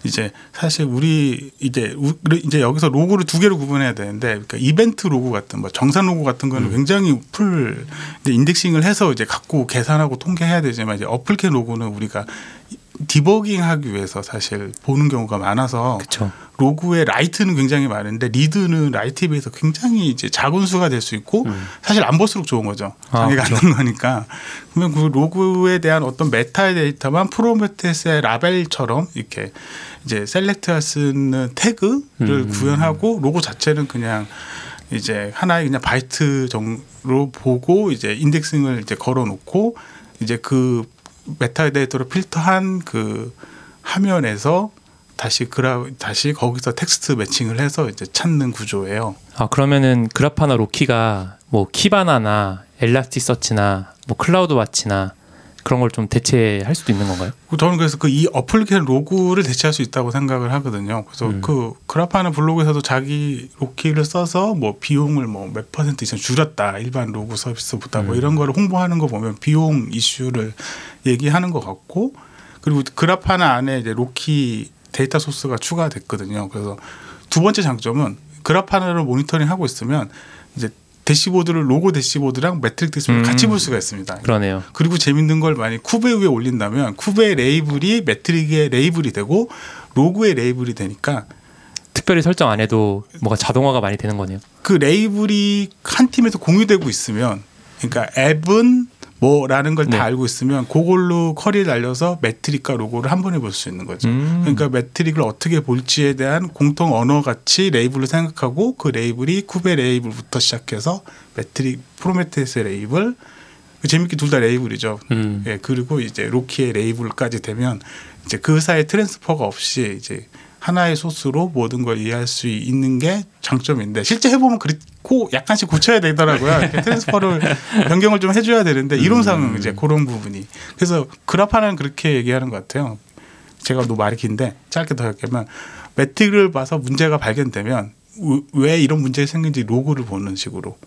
이제 사실 우리 이제 우- 이제 여기서 로그를 두 개로 구분해야 되는데 그러니까 이벤트 로그 같은 뭐 정산 로그 같은 거는 음. 굉장히 full 이제 indexing을 해서 이제 갖고 계산하고 통계해야 되지만 이제 어플캐 로고는 우리가 디버깅하기 위해서 사실 보는 경우가 많아서 그쵸. 로그의 write는 굉장히 많은데 read는 write에 비해서 굉장히 이제 작은 수가 될 수 있고 사실 안 볼수록 좋은 거죠. 아, 장애가 안 나는 거니까. 그러면 그 로그에 대한 어떤 메타 데이터만 프로메테우스의 라벨처럼 이렇게 이제 select할 수 있는 태그를 구현하고 로그 자체는 그냥 이제 하나의 그냥 바이트 정도로 보고 이제 indexing을 이제 걸어 놓고 이제 그 메타데이터로 필터한 그 화면에서 다시 그라 다시 거기서 텍스트 matching을 해서 이제 찾는 구조예요. 아 그러면은 그라파나 로키가 뭐 키바나나 엘라스틱서치나 뭐 클라우드워치나 그런 걸 좀 대체할 수도 있는 건가요? 저는 그래서 그 이 어플리케이션 로그를 대체할 수 있다고 생각을 하거든요. 그래서 그 그라파나 블로그에서도 자기 로키를 써서 뭐 비용을 뭐 몇 퍼센트 이상 줄였다 일반 로그 서비스보다 뭐 이런 거를 홍보하는 거 보면 비용 이슈를 얘기하는 것 같고 그리고 그라파나 안에 이제 로키 데이터 소스가 추가됐거든요. 그래서 두 번째 장점은 그라파나를 모니터링 하고 있으면 이제 dashboard를 로그 dashboard랑 metric dashboard 음. 같이 볼 수가 있습니다. 그러네요. 그리고 재밌는 걸 많이 쿠베 위에 올린다면 쿠베 label이 metric의 label이 되고 로그의 label이 되니까 특별히 설정 안 해도 뭐가 자동화가 많이 되는 거네요. 그 label이 한 팀에서 공유되고 있으면 그러니까 앱은 뭐라는 걸다 네. 알고 있으면 그걸로 query를 날려서 metric과 로그를 한 번에 볼 수 있는 거죠. 음. 그러니까 metric을 어떻게 볼지에 대한 공통 언어 같이 label을 생각하고 그 label이 쿠베 label부터 시작해서 metric 프로메테우스 label 재밌게 둘 다 label이죠. 음. 예, 그리고 이제 로키의 label까지 되면 이제 그 사이 transfer가 없이 이제 하나의 소스로 모든 걸 이해할 수 있는 게 장점인데 실제 해보면 그렇고 약간씩 고쳐야 되더라고요. 이렇게 transfer를 변경을 좀 해줘야 되는데 이론상은 이제 그런 부분이 그래서 그라파나는 그렇게 얘기하는 것 같아요. 제가 너 말이 긴데 짧게 더 얘기하면 metric을 봐서 문제가 발견되면 우- 왜 이런 문제가 생긴지 로그를 보는 식으로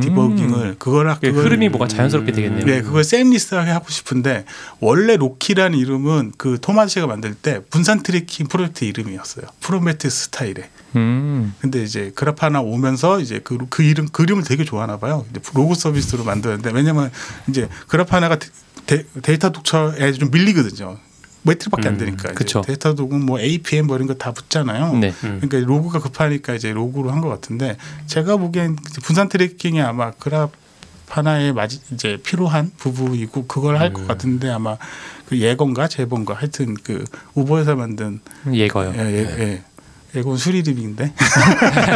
디버깅을 그거를 그게 그걸 흐름이 뭐가 자연스럽게 되겠네요. 네, 그걸 seamless하게 하고 싶은데 원래 로키라는 이름은 그 토마스가 만들 때 분산 tracing 프로젝트 이름이었어요. 프로메테우스 스타일에. 음. 근데 이제 그라파나 오면서 이제 그, 그 이름 그림을 되게 좋아하나 봐요. 로고 서비스로 만드는데 왜냐면 이제 그라파나가 데, 데이터 독처에 좀 밀리거든요. 매트릭밖에 안 음, 되니까 음, 이제 데이터 도구 뭐 APM 버린 뭐 거다 붙잖아요. 네. 음. 그러니까 로그가 급하니까 이제 로그로 한 것 같은데 제가 보기엔 분산 트래킹이 아마 그래프 하나의 마지, 이제 필요한 부분이고 그걸 할것 음. 같은데 아마 그 예건가 재본가 하여튼 그 우버에서 만든 예거요. 예, 예, 네. 예. 예건 수리립인데.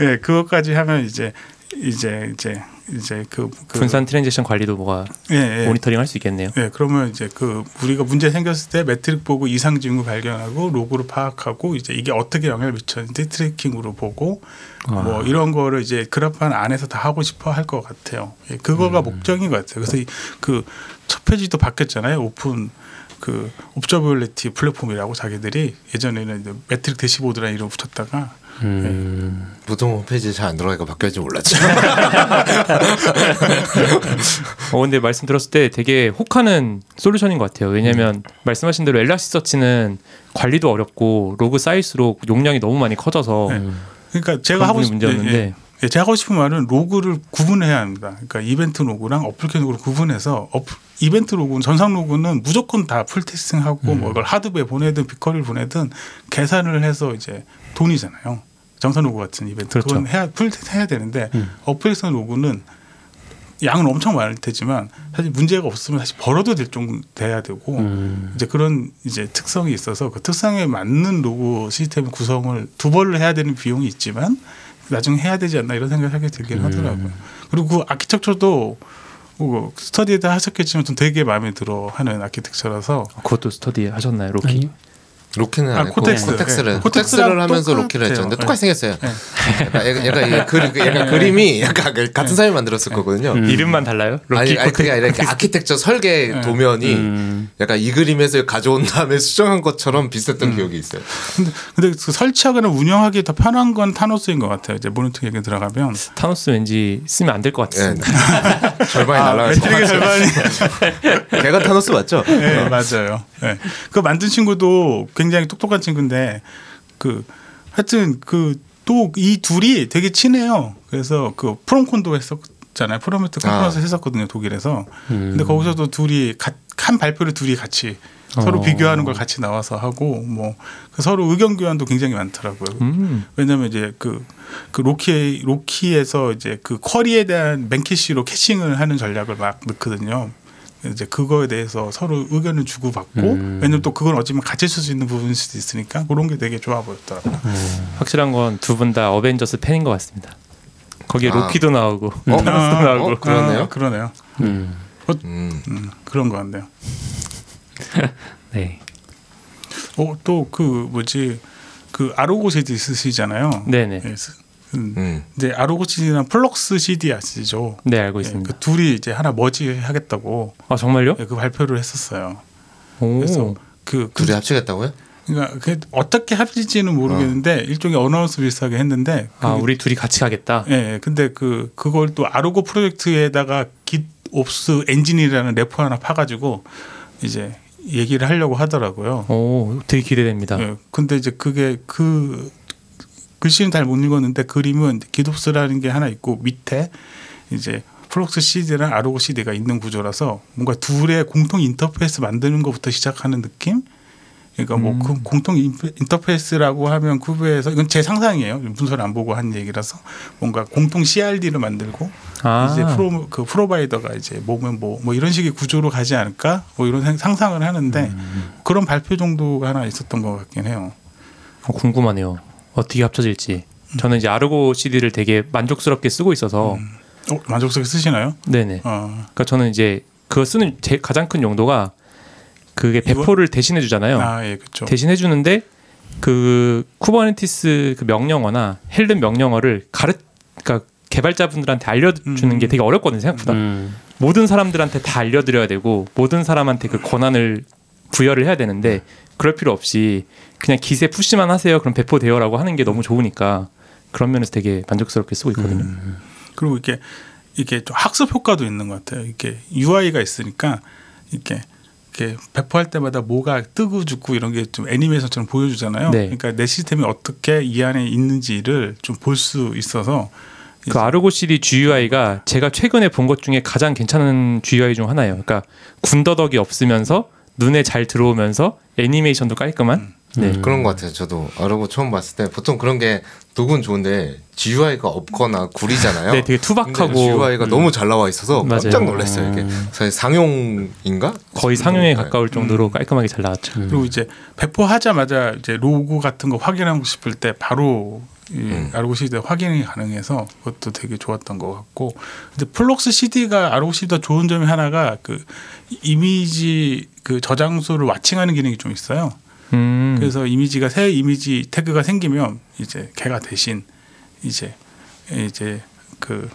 예, 그것까지 하면 이제 이제 이제 이제 그, 그 분산 transaction 관리도 뭐가 예, 예. 모니터링 할 수 있겠네요. 네, 그러면 이제 그 우리가 문제 생겼을 때 metric 보고 이상 징후 발견하고 로그로 파악하고 이제 이게 어떻게 영향을 미쳤는지 tracking으로 보고 뭐 이런 거를 이제 Grafana 안에서 다 하고 싶어 할 것 같아요. 예, 그거가 목적인 것 같아요. 그래서 그 첫 페이지도 바뀌었잖아요. 오픈 그 observability 플랫폼이라고 자기들이 예전에는 이제 metric dashboard라는 이름 붙였다가 음. 보통 홈페이지 잘 안 들어가니까 바뀌었지 몰랐죠. 어 근데 말씀 들었을 때 되게 혹하는 솔루션인 것 같아요. 왜냐하면 말씀하신 대로 엘라스서치는 관리도 어렵고 로그 쌓일수록 용량이 너무 많이 커져서 네. 그러니까 제가 하고 부분이 싶 문제였는데. 예, 예. 예, 제가 하고 싶은 말은 로그를 구분해야 합니다. 그러니까 이벤트 로그랑 어플리케이션 로그를 구분해서 어플- 이벤트 로그는 정산 로그는 무조건 다 full text하고 뭐 이걸 Hadoop에 보내든 BigQuery를 보내든 계산을 해서 이제 돈이잖아요. 정산 로그 같은 이벤트 그렇죠. 그건 해야 full text 해야 되는데 어플리케이션 로그는 양은 엄청 많을 테지만 사실 문제가 없으면 사실 버려도 될 정도 돼야 되고 음. 이제 그런 이제 특성이 있어서 그 특성에 맞는 로그 시스템 구성을 두 번을 해야 되는 비용이 있지만 나중에 해야 되지 않나 이런 생각을 하게 들긴 하더라고요. 그리고 그 아키텍처도 뭐 스터디에 다 하셨겠지만 좀 되게 마음에 들어 하는 아키텍처라서 그것도 스터디 하셨나요, Loki? 아니요. Loki는 아, 안 했고 Cortex. Cortex를 네. Cortex를 하면서. Loki를 했죠. 근데 네. 똑같이 생겼어요. 네. 약간 얘가, 얘가 이게 그 얘가 그림이 약간 그 같은 사람이 만들었을 거거든요. 음. 이름만 달라요? Loki 아니, 아니 Cortex- 그게 아니라 아키텍처 설계 네. 도면이 음. 약간 이 그림에서 가져온 다음에 수정한 것처럼 비슷했던 기억이 있어요. 근데, 근데 그 설치하거나 운영하기 더 편한 건 Thanos인 것 같아요. 이제 모니터 얘기 들어가면 타노스 왠지 쓰면 안 될것 예, 같습니다. 절반이 아, 날라가서 절반이 걔가 타노스 맞죠? 네, 맞아요. 네. 그 만든 친구도 굉장히 똑똑한 친구인데 그 하여튼 그 또 이 둘이 되게 친해요. 그래서 그 PromCon도 했었잖아요. Prometheus conference 아. 했었거든요. 독일에서. 음. 근데 거기서도 둘이 가- 한 발표를 둘이 같이 서로 어. 비교하는 걸 같이 나와서 하고 뭐그 서로 의견 교환도 굉장히 많더라고요. 음. 왜냐면 이제 그, 그 Loki Loki에서 이제 그 query에 대한 Memcache로 caching을 하는 전략을 막 넣거든요. 이제 그거에 대해서 서로 의견을 주고 받고 음. 왜냐면 또 그건 어쩌면 같이 쓸 수 있는 부분일 수도 있으니까 그런 게 되게 좋아 보였더라고요. 확실한 건 두 분 다 어벤져스 팬인 것 같습니다. 거기에 아. 로키도 나오고 어? 타노스도 나오고 어? 그러네요. 아, 그러네요. 음. 음. 음, 그런 것 같네요. 네. 어, 또 그 뭐지 그 Argo CD 쓰시잖아요. 네네. 예, 쓰- 음. 음. 이제 Argo CD랑 Flux CD 아시죠? 네 알고 예, 있습니다. 그 둘이 이제 하나 머지 하겠다고 아 정말요? 예, 그 발표를 했었어요. 오. 그래서 그, 그 둘이 합치겠다고요? 그러니까 그게 어떻게 합칠지는 모르겠는데 일종의 announce 비슷하게 했는데 아 우리 둘이 같이 가겠다. 예, 예. 근데 그 그걸 또 Argo 프로젝트에다가 GitOps Engine이라는 repo 하나 파가지고 이제 얘기를 하려고 하더라고요. 오 되게 기대됩니다. 예. 근데 이제 그게 그 글씨는 잘 못 읽었는데 그림은 GitOps라는 게 하나 있고 밑에 이제 Flux CD랑 Argo CD가 있는 구조라서 뭔가 둘의 공통 인터페이스 만드는 것부터 시작하는 느낌? 그러니까 뭐그 공통 인터페이스라고 하면 Kube에서 이건 제 상상이에요. 문서를 안 보고 한 얘기라서 뭔가 공통 CRD를 만들고 아 이제 프로 그 provider가 이제 뭐면 뭐, 뭐 이런 식의 구조로 가지 않을까 뭐 이런 생- 상상을 하는데 그런 발표 정도가 하나 있었던 것 같긴 해요. 어, 궁금하네요. 어떻게 합쳐질지. 저는 이제 Argo CD를 되게 만족스럽게 쓰고 있어서 어, 만족스럽게 쓰시나요? 네네. 어. 그러니까 저는 이제 그거 쓰는 제 가장 큰 용도가 그게? 배포를 대신해 주잖아요. 아, 예, 그렇죠. 대신해 주는데 그 Kubernetes 그 명령어나 Helm 명령어를 가르 그러니까 개발자분들한테 알려주는 음. 게 되게 어렵거든요 생각보다 음. 모든 사람들한테 다 알려드려야 되고 모든 사람한테 그 권한을 부여를 해야 되는데 그럴 필요 없이 그냥 기세 푸시만 하세요 그럼 배포돼요라고 하는 게 너무 좋으니까 그런 면에서 되게 만족스럽게 쓰고 있거든요. 그리고 이게 이게 좀 학습 효과도 있는 것 같아요. 이게 UI가 있으니까 이렇게 이렇게 배포할 때마다 뭐가 뜨고 죽고 이런 게 좀 애니메이션처럼 보여주잖아요. 네. 그러니까 내 시스템이 어떻게 이 안에 있는지를 좀 볼 수 있어서 그 아르고 CD GUI가 제가 최근에 본 것 중에 가장 괜찮은 GUI 중 하나예요. 그러니까 군더더기 없으면서 눈에 잘 들어오면서 애니메이션도 깔끔한. 네. 그런 것 같아요. 저도 아르고 처음 봤을 때 보통 그런 게 녹은 좋은데 GUI가 없거나 구리잖아요. 네, 되게 투박하고 음. GUI가 너무 잘 나와 있어서 맞아요. 깜짝 놀랐어요. 이게 사실 상용인가? 거의 상용에 네. 가까울 정도로 깔끔하게 잘 나왔죠. 그리고 이제 배포하자마자 이제 로고 같은 거 확인하고 싶을 때 바로 이 음. 아르고 CD 확인이 가능해서 그것도 되게 좋았던 것 같고 근데 Flux CD가 Argo CD가 좋은 점이 하나가 그 이미지 그 저장소를 watching하는 기능이 좀 있어요. 음. 그래서 이미지가 새 이미지 태그가 생기면 이제 걔가 대신 이제 이제 그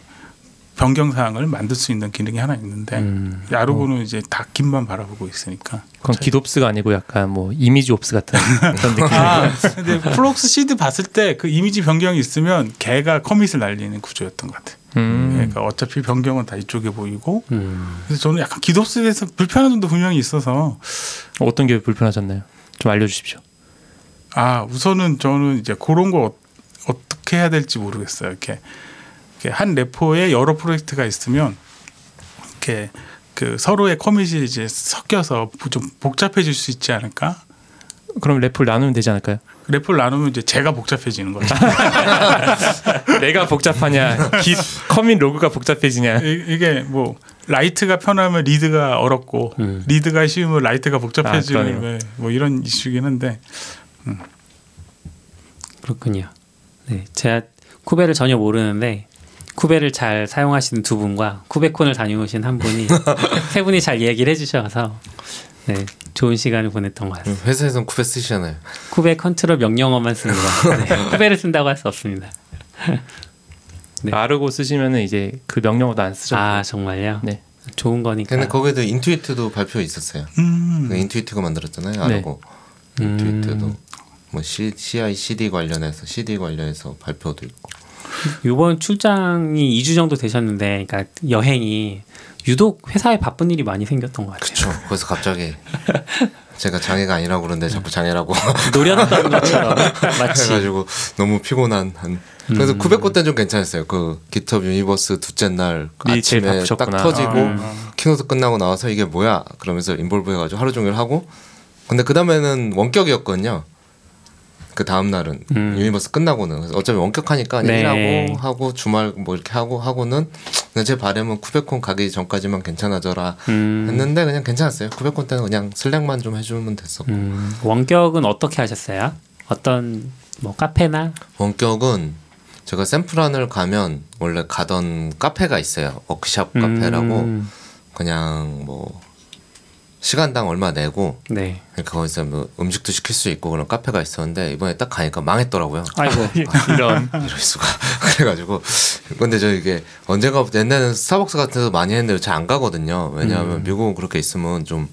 변경 사항을 만들 수 있는 기능이 하나 있는데 음. Argo는 이제 다 Git만 바라보고 있으니까 그건 GitOps가 아니고 약간 뭐 image Ops 같은 그런 느낌. 아, 근데 Flux CD 봤을 때 그 이미지 변경이 있으면 걔가 commit을 날리는 구조였던 것 같아요. 음. 그러니까 어차피 변경은 다 이쪽에 보이고 음. 그래서 저는 약간 GitOps에서 불편한 점도 분명히 있어서 어떤 게 불편하셨나요? 좀 알려주십시오. 아 우선은 저는 이제 그런 거 어, 어떻게 해야 될지 모르겠어요. 이렇게, 이렇게 한 repo에 여러 프로젝트가 있으면 이렇게 그 서로의 commit이 이제 섞여서 좀 복잡해질 수 있지 않을까? 그럼 repo를 나누면 되지 않을까요? repo를 나누면 이제 제가 복잡해지는 거죠. 내가 복잡하냐, Git commit 로그가 복잡해지냐. 이- 이게 뭐 write가 편하면 read가 어렵고 음. read가 쉬우면 write가 아, 복잡해지는. 왜- 뭐 이런 이슈긴 한데 그렇군요. 네, 제가 Kube를 전혀 모르는데 Kube를 잘 사용하시는 두 분과 KubeCon을 다녀오신 한 분이 세 분이 잘 얘기를 해주셔서 네, 좋은 시간을 보냈던 것 같습니다. 회사에선 Kube 쓰시잖아요. Kube control 명령어만 씁니다. 네, Kube를 쓴다고 할 수 없습니다. 네. 아르고 쓰시면은 이제 그 명령어도 안 쓰죠. 아 정말요? 네. 좋은 거니까. 근데 거기도 인투이트도 발표 있었어요. 음. 그 인투이트가 만들었잖아요. 네. 아르고 음. 인투이트도 뭐 C, CI CD 관련해서 CD 관련해서 발표도 있고. 이번 출장이 2주 정도 되셨는데, 그러니까 여행이 유독 회사에 바쁜 일이 많이 생겼던 것 같아요. 그렇죠. 그래서 갑자기 제가 장애가 아니라고 그러는데 자꾸 장애라고 노렸던 것처럼 마치 해가지고 너무 피곤한 한. 그래서 KubeCon 때는 좀 괜찮았어요. 그 GitHub Universe 둘째 날이 제일 아침에 딱. 터지고 아. keynote 끝나고 나와서 이게 뭐야 그러면서 involve 해가지고 하루 종일 하고 근데 그 다음에는 원격이었거든요. 그 다음 날은 음. Universe 끝나고는 어차피 원격하니까 네. 일하고 하고 주말 뭐 이렇게 하고 하고는 제 바람은 KubeCon 가기 전까지만 괜찮아져라 음, 했는데 그냥 괜찮았어요. KubeCon 때는 그냥 Slack만 좀 해주면 됐었고 음, 원격은 어떻게 하셨어요? 어떤 뭐 카페나 원격은 제가 샌프란을 가면 원래 가던 카페가 있어요. 워크샵 음, 카페라고 그냥 뭐 시간당 얼마 내고 네. 그러니까 거기서 뭐 음식도 시킬 수 있고 그런 카페가 있었는데 이번에 딱 가니까 망했더라고요. 아이고. 이런 이럴 수가. 그래가지고 근데 저 이게 언젠가부터 옛날에는 스타벅스 같은 데서 많이 했는데 잘 안 가거든요. 왜냐하면 음. 미국은 그렇게 있으면 좀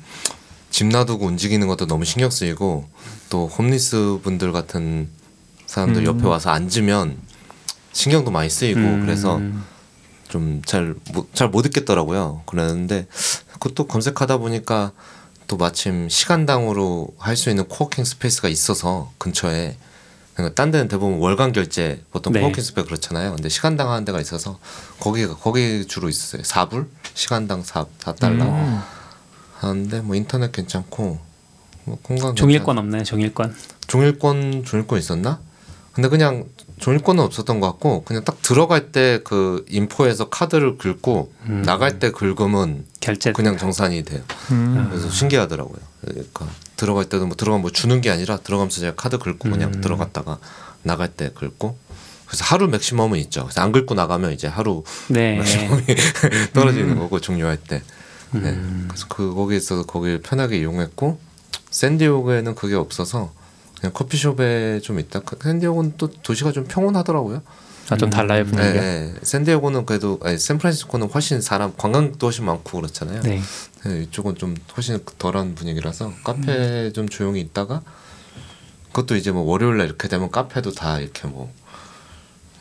집 놔두고 움직이는 것도 너무 신경 쓰이고 또 홈리스 분들 같은 사람들 음. 옆에 와서 앉으면 신경도 많이 쓰이고 음, 그래서 좀 잘 못 있겠더라고요. 그랬는데 그것도 검색하다 보니까 또 마침 시간당으로 할 수 있는 coworking space가 있어서 근처에 그러니까 딴 데는 대부분 월간 결제 보통 네. coworking space 그렇잖아요. 근데 시간당 하는 데가 있어서 거기가 거기 주로 있었어요. 4불 시간당 4, 4달러 음. 하는데 뭐 인터넷 괜찮고 뭐 공간 종일권 없나요? 종일권. 종일권 종일권 있었나? 근데 그냥 종일권은 없었던 것 같고 그냥 딱 들어갈 때 그 인포에서 카드를 긁고 음. 나갈 때 긁으면 결제. 그냥 정산이 돼요. 음. 그래서 신기하더라고요. 그러니까 들어갈 때도 뭐 들어가면 뭐 주는 게 아니라 들어가면서 제가 카드 긁고 그냥 음. 들어갔다가 나갈 때 긁고 그래서 하루 맥시멈은 있죠. 그래서 안 긁고 나가면 이제 하루 네. 맥시멈이 떨어지는 거고 종료할 때. 네. 음. 그래서 그 거기에 있어서 거기를 편하게 이용했고 샌디오그에는 그게 없어서 그냥 커피숍에 좀 있다. 그 샌디에고는 또 도시가 좀 평온하더라고요. 아, 좀 달라요 네, 분위기가. 네. 샌디에고는 그래도 아니, 샌프란시스코는 훨씬 사람 관광도 훨씬 많고 그렇잖아요. 네. 네, 이쪽은 좀 훨씬 덜한 분위기라서 카페 좀 조용히 있다가 그것도 이제 뭐 월요일 날 이렇게 되면 카페도 다 이렇게 뭐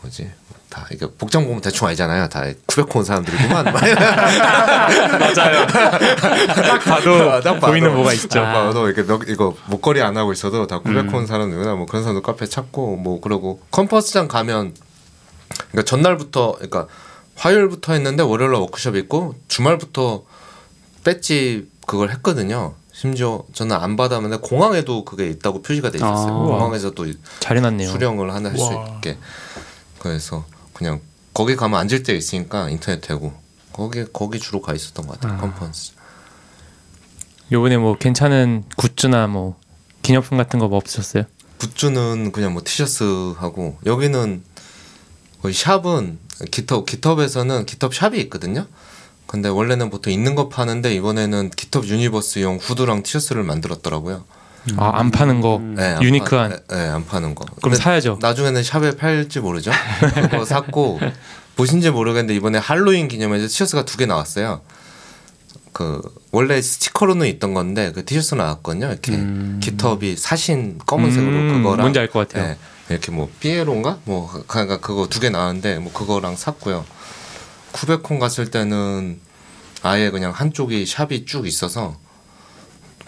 뭐지 다 이게 복장 보면 대충 알잖아요. 다 쿠베코 온 사람들이구만. 맞아요. 딱 봐도 딱 봐도. 보이는 뭐가 있죠. 딱 봐도 이렇게 몇, 이거 목걸이 안 하고 있어도 다 쿠베코 음. 온 사람들이구나. 뭐 그런 사람도 카페 찾고 뭐 그러고 컴퍼스장 가면 그러니까 전날부터 그러니까 화요일부터 했는데 월요일 날 워크숍 있고 주말부터 배지 그걸 했거든요. 심지어 저는 안 받았는데 공항에도 그게 있다고 표시가 돼 있었어요. 아. 공항에서도 잘 해놨네요. 수령을 하나 할수 와. 있게. 그래서 그냥 거기 가면 앉을 때 있으니까 인터넷 되고 거기 거기 주로 가 있었던 것 같아요. 아. 컨퍼런스. 요번에 뭐 괜찮은 굿즈나 뭐 기념품 같은 거 뭐 없으셨어요? 굿즈는 그냥 뭐 티셔츠 하고 여기는 거의 shop은 GitHub GitHub에서는 GitHub shop이 있거든요. 근데 원래는 보통 있는 거 파는데 이번에는 GitHub Universe용 후드랑 티셔츠를 만들었더라고요. 아 안 파는 거. 네, 안 유니크한. 파, 네, 안 파는 거. 그럼 근데 사야죠. 나중에는 샵에 팔지 모르죠. 그거 샀고 보신지 모르겠는데 이번에 할로윈 기념해서 티셔츠가 두 개 나왔어요. 그 원래 스티커로는 있던 건데 그 티셔츠 나왔거든요. 이렇게 기텁이 사신 검은색으로 음, 그거랑 뭔지 알 것 같아요. 네, 이렇게 뭐 삐에로인가 뭐 그러니까 그거 두 개 나왔는데 뭐 그거랑 샀고요. 쿠베콘 갔을 때는 아예 그냥 한쪽이 샵이 쭉 있어서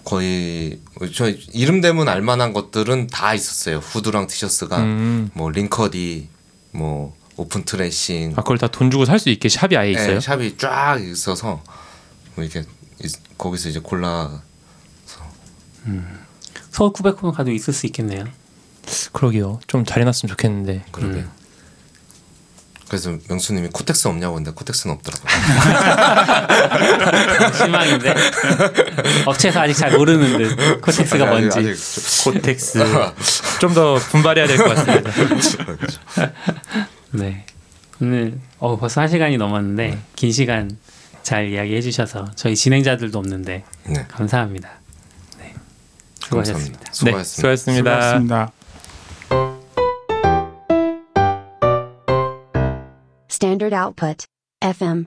거의 저 이름 되면 알만한 것들은 다 있었어요. 후드랑 티셔츠가 음. 뭐 링커디 뭐 오픈 트레싱 아 그걸 다 돈 주고 살 수 있게 샵이 아예 있어요? 네, 샵이 쫙 있어서 뭐 이렇게 있- 거기서 이제 골라 서울 쿠베콘 가도 있을 수 있겠네요. 그러게요. 좀 잘 해놨으면 좋겠는데. 그러게. 음. 그래서 명수님이 코텍스 없냐고 근데 코텍스는 없더라고요. 실망인데 업체에서 아직 잘 모르는 듯 코텍스가 아직- 뭔지. 아직 코텍스 좀 더 분발해야 될 것 같습니다. 네. 오늘 어, 벌써 한 시간이 넘었는데 긴 시간 잘 이야기해 주셔서 저희 진행자들도 없는데 네, 감사합니다. 네. 수고하셨습니다. 감사합니다. 네, 수고하셨습니다. 수고하셨습니다. 수고하셨습니다. Standard output. FM.